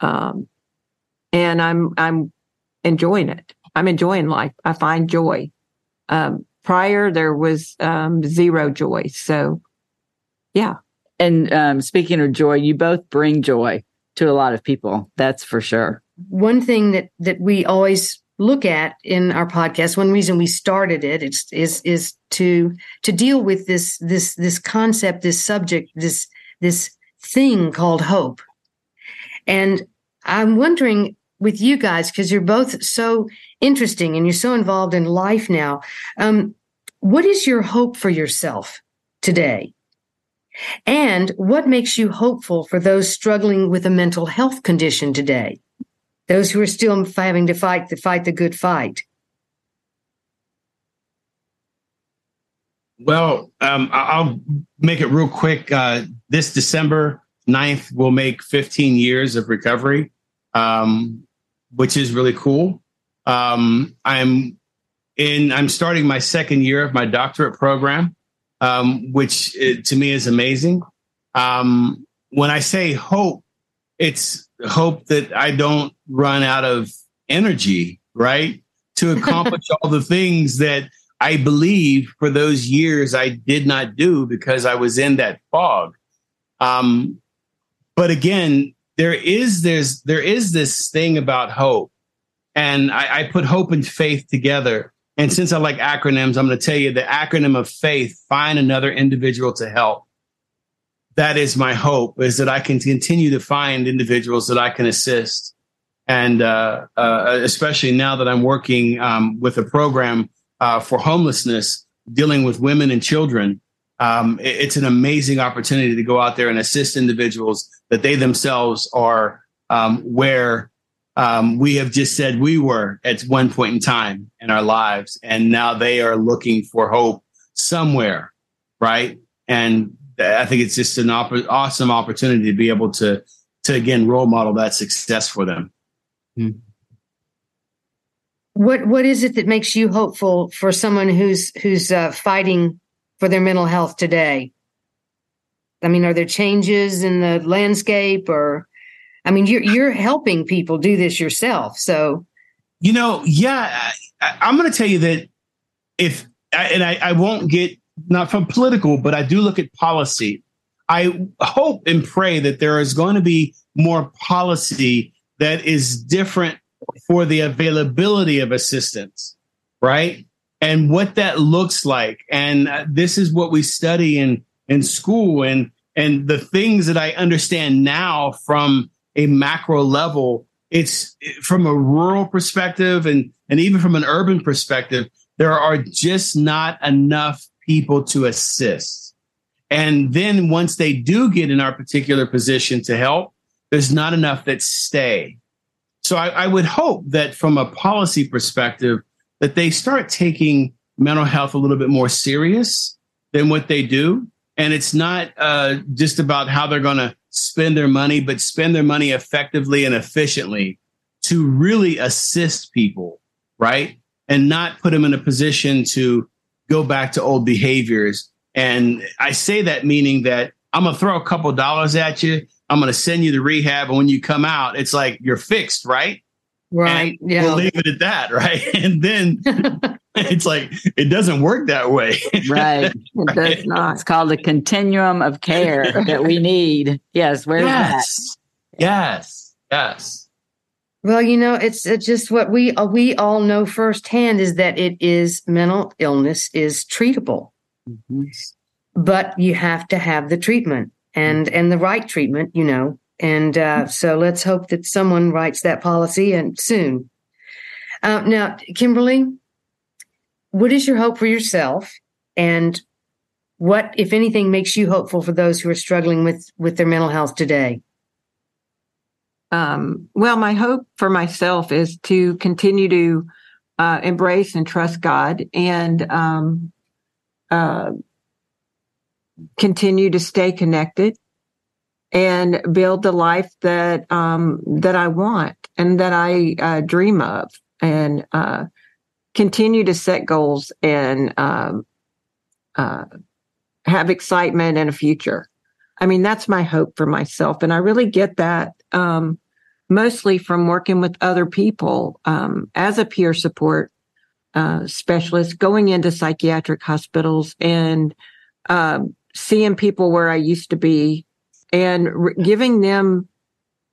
Um, and i'm i'm enjoying it. I'm enjoying life. I find joy. Um, prior there was um, zero joy. So yeah. And um, speaking of joy you both bring joy to a lot of people that's for sure. One thing that that we always look at in our podcast one reason we started it is is is to to deal with this this this concept this subject this this thing called hope. And i'm wondering with you guys because you're both so interesting and you're so involved in life now um, what is your hope for yourself today? And what makes you hopeful for those struggling with a mental health condition today those who are still having to fight the fight the good fight? Well, um, I'll make it real quick. Uh, this December 9th will make 15 years of recovery, um, which is really cool. Um, I'm in. I'm starting my second year of my doctorate program, um, which uh, to me is amazing. Um, when I say hope, it's hope that I don't run out of energy, right? To [LAUGHS] accomplish all the things that I believe for those years I did not do because I was in that fog. Um, but again, there is there's there is this thing about hope, and I, I put hope and faith together. And since I like acronyms, I'm going to tell you the acronym of faith: find another individual to help that is my hope is that I can continue to find individuals that I can assist. And uh, uh, especially now that I'm working um, with a program uh, for homelessness, dealing with women and children, um, it, it's an amazing opportunity to go out there and assist individuals that they themselves are um, where um, we have just said we were at one point in time in our lives. And now they are looking for hope somewhere right? And I think it's just an op- awesome opportunity to be able to to again role model that success for them. Mm-hmm. What what is it that makes you hopeful for someone who's who's uh, fighting for their mental health today? I mean, are there changes in the landscape, or I mean, you're you're helping people do this yourself, so you know, yeah, I, am going to tell you that if and I, I won't get not from political, but I do look at policy. I hope and pray that there is going to be more policy that is different for the availability of assistance, right? And what that looks like. And uh, this is what we study in in school and and the things that I understand now from a macro level it's from a rural perspective and and even from an urban perspective there are just not enough people to assist. And then once they do get in our particular position to help there's not enough that stay. So I, I would hope that from a policy perspective that they start taking mental health a little bit more serious than what they do. And it's not uh, just about how they're going to spend their money, but spend their money effectively and efficiently to really assist people, right? And not put them in a position to go back to old behaviors. And I say that meaning that I'm going to throw a couple dollars at you. I'm going to send you to rehab. And when you come out, it's like you're fixed, right? Right. And yeah. We'll leave it at that. [LAUGHS] Right. And then [LAUGHS] it's like it doesn't work that way. [LAUGHS] right. It right? does not. It's called a continuum of care that we need. Yes. Where's yes. that? Yes. Yes. Well, you know, it's, it's just what we uh, we all know firsthand is that it is mental illness is treatable, mm-hmm. but you have to have the treatment and and the right treatment. You know, and uh, so let's hope that someone writes that policy and soon. Uh, now, Kimberly, what is your hope for yourself and what if anything makes you hopeful for those who are struggling with with their mental health today um, well my hope for myself is to continue to uh, embrace and trust god and um, uh, continue to stay connected and build the life that um, that i want and that i uh, dream of and uh, continue to set goals and um, uh, have excitement and a future. I mean, that's my hope for myself. And I really get that um, mostly from working with other people um, as a peer support uh, specialist, going into psychiatric hospitals and uh, seeing people where I used to be and re- giving them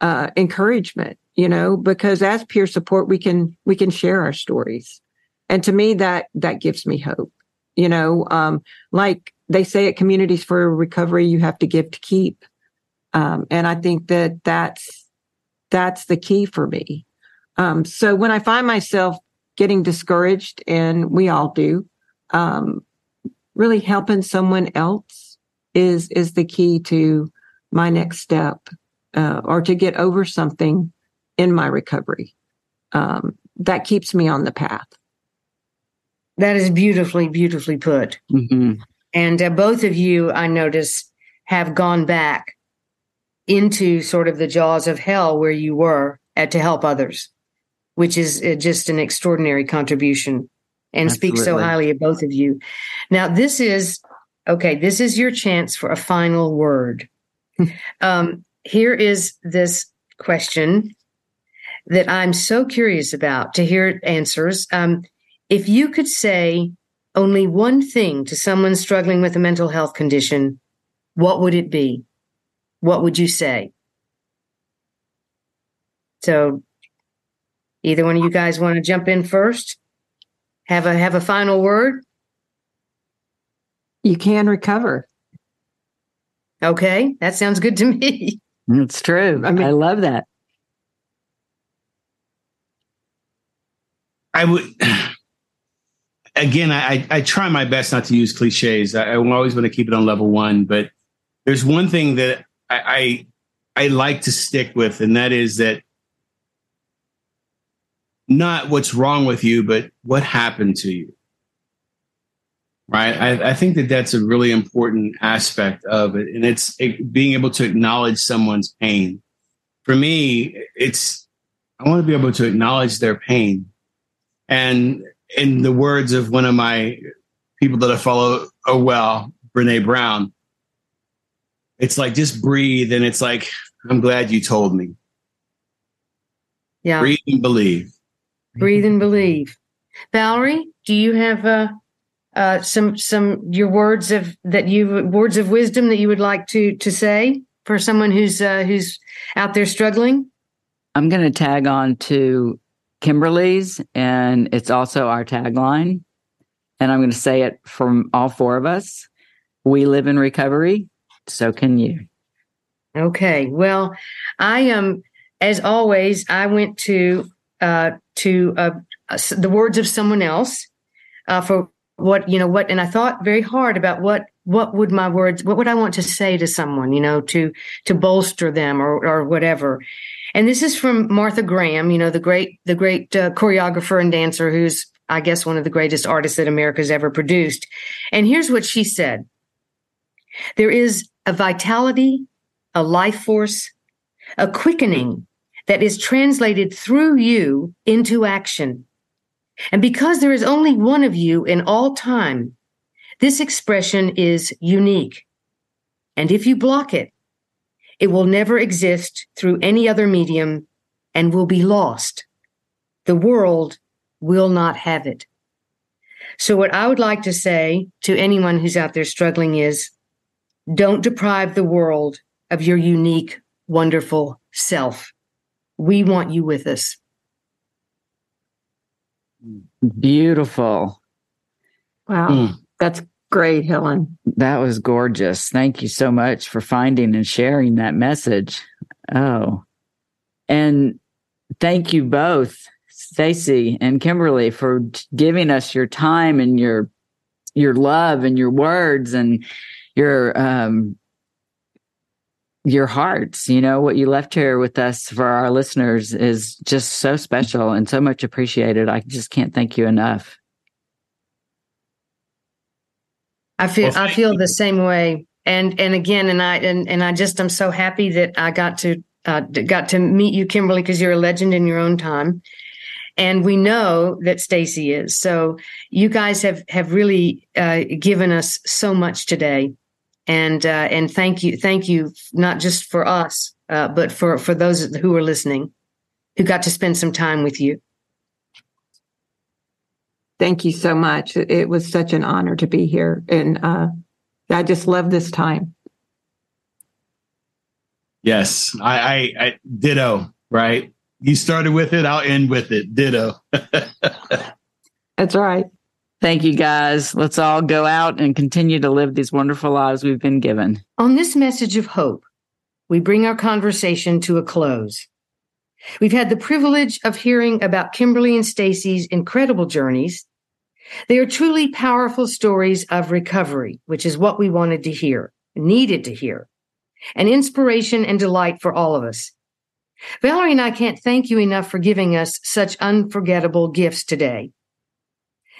uh, encouragement, you know, because as peer support, we can, we can share our stories. And to me that that gives me hope you know um, like they say at communities for recovery you have to give to keep um, and i think that that's that's the key for me um, so when i find myself getting discouraged and we all do um, really helping someone else is is the key to my next step uh, or to get over something in my recovery um, that keeps me on the path that is beautifully, beautifully put. Mm-hmm. And uh, both of you, I notice, have gone back into sort of the jaws of hell where you were at, to help others, which is uh, just an extraordinary contribution and Absolutely. speaks so highly of both of you. Now, this is okay, this is your chance for a final word. [LAUGHS] um, here is this question that I'm so curious about to hear answers. Um, if you could say only one thing to someone struggling with a mental health condition, what would it be? What would you say? So either one of you guys want to jump in first? Have a have a final word? You can recover. Okay, that sounds good to me. [LAUGHS] It's true. I, mean, I love that. I would [CLEARS THROAT] again, I, I try my best not to use cliches. I, I always want to keep it on level one, but there's one thing that I, I, I like to stick with, and that is that not what's wrong with you, but what happened to you. right? I, I, think that that's a really important aspect of it, and it's it, being able to acknowledge someone's pain. For me, it's I want to be able to acknowledge their pain, and in the words of one of my people that I follow oh well, Brene Brown, it's like just breathe, and it's like I'm glad you told me. Yeah, breathe and believe. Breathe and believe. Valerie, do you have uh, uh, some some your words of that you words of wisdom that you would like to to say for someone who's uh, who's out there struggling? I'm going to tag on to Kimberly's, and it's also our tagline. And I'm going to say it from all four of us. We live in recovery. So can you. Okay. Well, I am, um, as always, I went to uh, to uh, the words of someone else uh, for what you know what and i thought very hard about what what would my words what would i want to say to someone you know to to bolster them or or whatever and this is from martha graham you know the great the great uh, choreographer and dancer who's i guess one of the greatest artists that america's ever produced and here's what she said there is a vitality a life force a quickening that is translated through you into action and because there is only one of you in all time, this expression is unique. And if you block it, it will never exist through any other medium and will be lost. The world will not have it. So, what I would like to say to anyone who's out there struggling is don't deprive the world of your unique, wonderful self. We want you with us. Beautiful. Wow. Mm. That's great, Helen. That was gorgeous. Thank you so much for finding and sharing that message. Oh. And thank you both, Stacy and Kimberly, for giving us your time and your your love and your words and your um your hearts. You know, what you left here with us for our listeners is just so special and so much appreciated. I just can't thank you enough. I feel well, I feel you. the same way. And and again, and I and and I just I'm so happy that I got to uh, got to meet you, Kimberly, because you're a legend in your own time. And we know that Stacy is. So you guys have have really uh, given us so much today and uh, and thank you, thank you, not just for us, uh, but for for those who are listening, who got to spend some time with you. Thank you so much. It was such an honor to be here, and uh, I just love this time. Yes, I, I, I ditto. Right, you started with it, I'll end with it. Ditto. [LAUGHS] That's right. Thank you, guys. Let's all go out and continue to live these wonderful lives we've been given. On this message of hope, we bring our conversation to a close. We've had the privilege of hearing about Kimberly and Stacy's incredible journeys. They are truly powerful stories of recovery, which is what we wanted to hear, needed to hear, an inspiration and delight for all of us. Valerie and I can't thank you enough for giving us such unforgettable gifts today.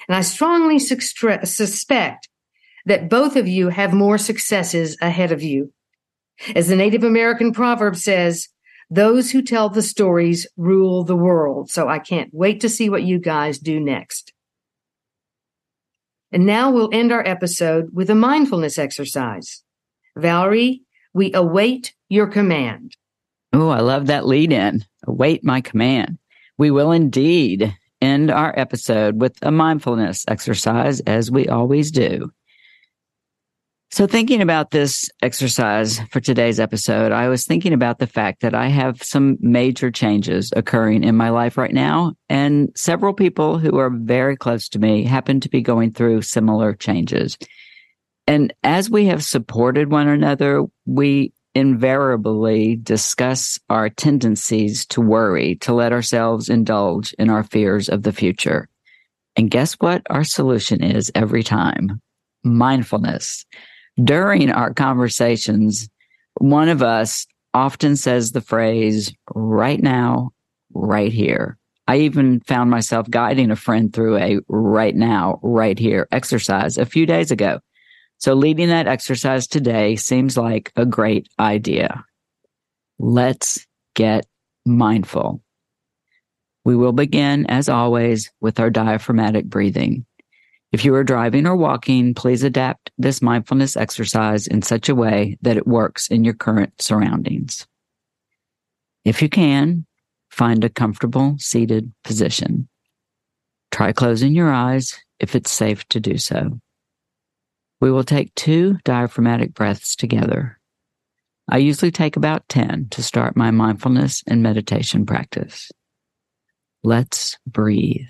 And I strongly suspect that both of you have more successes ahead of you. As the Native American proverb says, those who tell the stories rule the world. So I can't wait to see what you guys do next. And now we'll end our episode with a mindfulness exercise. Valerie, we await your command. Oh, I love that lead in. Await my command. We will indeed end our episode with a mindfulness exercise, as we always do. So, thinking about this exercise for today's episode, I was thinking about the fact that I have some major changes occurring in my life right now, and several people who are very close to me happen to be going through similar changes. And as we have supported one another, we invariably discuss our tendencies to worry, to let ourselves indulge in our fears of the future. And guess what our solution is every time? Mindfulness. During our conversations, one of us often says the phrase, right now, right here. I even found myself guiding a friend through a right now, right here exercise a few days ago. So leading that exercise today seems like a great idea. Let's get mindful. We will begin, as always, with our diaphragmatic breathing. If you are driving or walking, please adapt this mindfulness exercise in such a way that it works in your current surroundings. If you can, find a comfortable seated position. Try closing your eyes if it's safe to do so. We will take two diaphragmatic breaths together. I usually take about 10 to start my mindfulness and meditation practice. Let's breathe.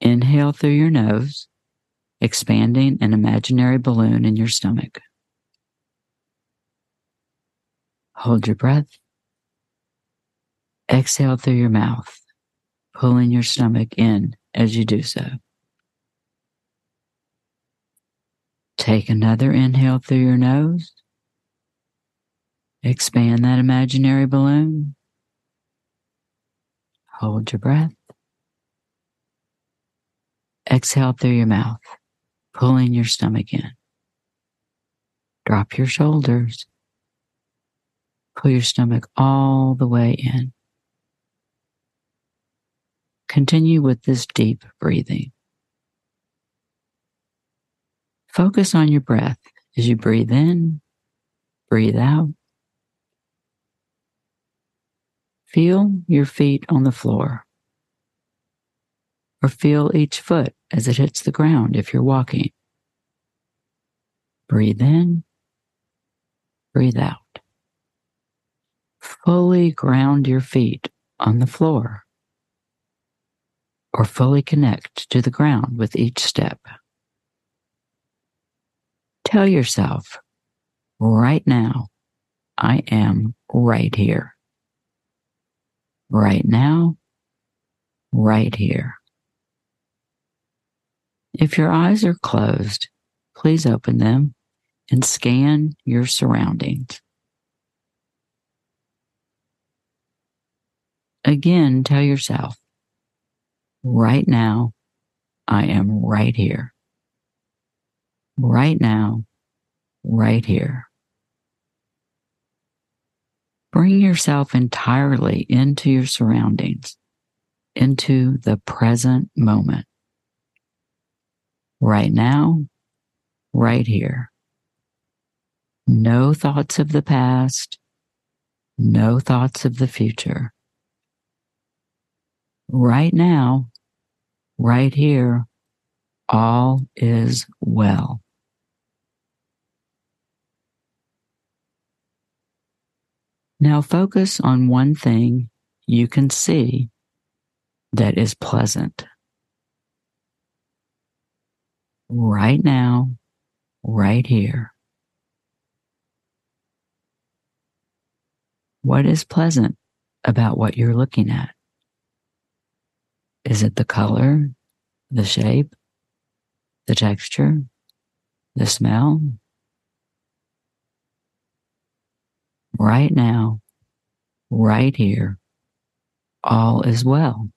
Inhale through your nose, expanding an imaginary balloon in your stomach. Hold your breath. Exhale through your mouth, pulling your stomach in as you do so. Take another inhale through your nose. Expand that imaginary balloon. Hold your breath. Exhale through your mouth, pulling your stomach in. Drop your shoulders. Pull your stomach all the way in. Continue with this deep breathing. Focus on your breath as you breathe in, breathe out. Feel your feet on the floor, or feel each foot as it hits the ground if you're walking. Breathe in, breathe out. Fully ground your feet on the floor, or fully connect to the ground with each step. Tell yourself, right now, I am right here right now, right here. If your eyes are closed, please open them and scan your surroundings. Again, tell yourself, right now, I am right here. Right now, right here. Bring yourself entirely into your surroundings, into the present moment. Right now, right here. No thoughts of the past, no thoughts of the future. Right now, right here, all is well. Now focus on one thing you can see that is pleasant. Right now, right here. What is pleasant about what you're looking at? Is it the color, the shape, the texture, the smell, right now, right here, all is well.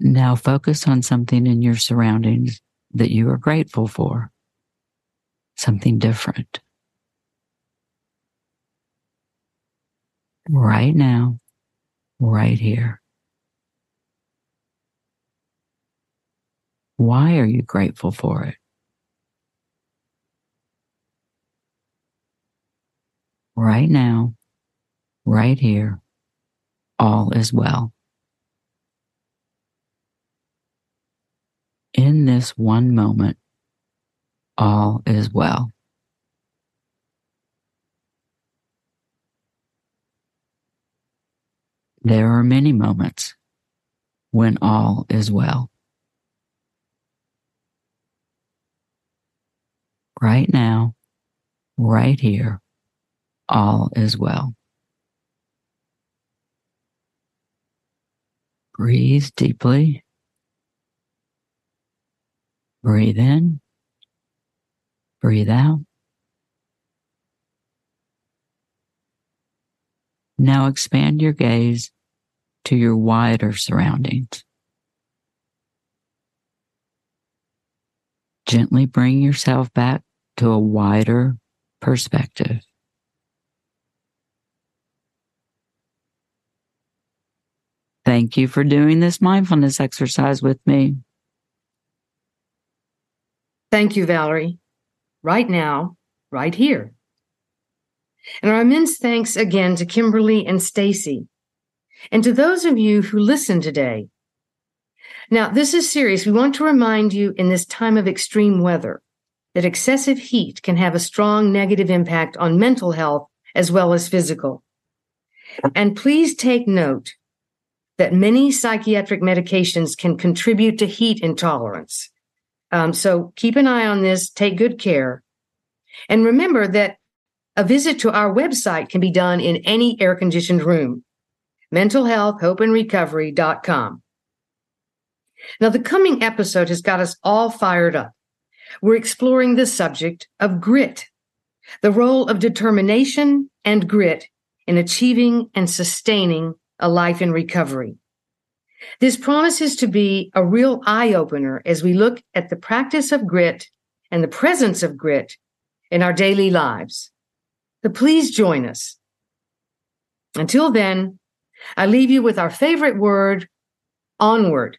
Now focus on something in your surroundings that you are grateful for, something different. Right now, right here. Why are you grateful for it? Right now, right here, all is well. In this one moment, all is well. There are many moments when all is well. Right now, right here, all is well. Breathe deeply. Breathe in. Breathe out. Now expand your gaze to your wider surroundings. Gently bring yourself back to a wider perspective. Thank you for doing this mindfulness exercise with me. Thank you, Valerie. Right now, right here. And our immense thanks again to Kimberly and Stacy, and to those of you who listened today. Now, this is serious. We want to remind you in this time of extreme weather that excessive heat can have a strong negative impact on mental health as well as physical. And please take note that many psychiatric medications can contribute to heat intolerance. Um, so keep an eye on this, take good care. And remember that a visit to our website can be done in any air conditioned room. Mental Health, Hope Now, the coming episode has got us all fired up. We're exploring the subject of grit, the role of determination and grit in achieving and sustaining a life in recovery. This promises to be a real eye opener as we look at the practice of grit and the presence of grit in our daily lives. So please join us. Until then, I leave you with our favorite word, onward.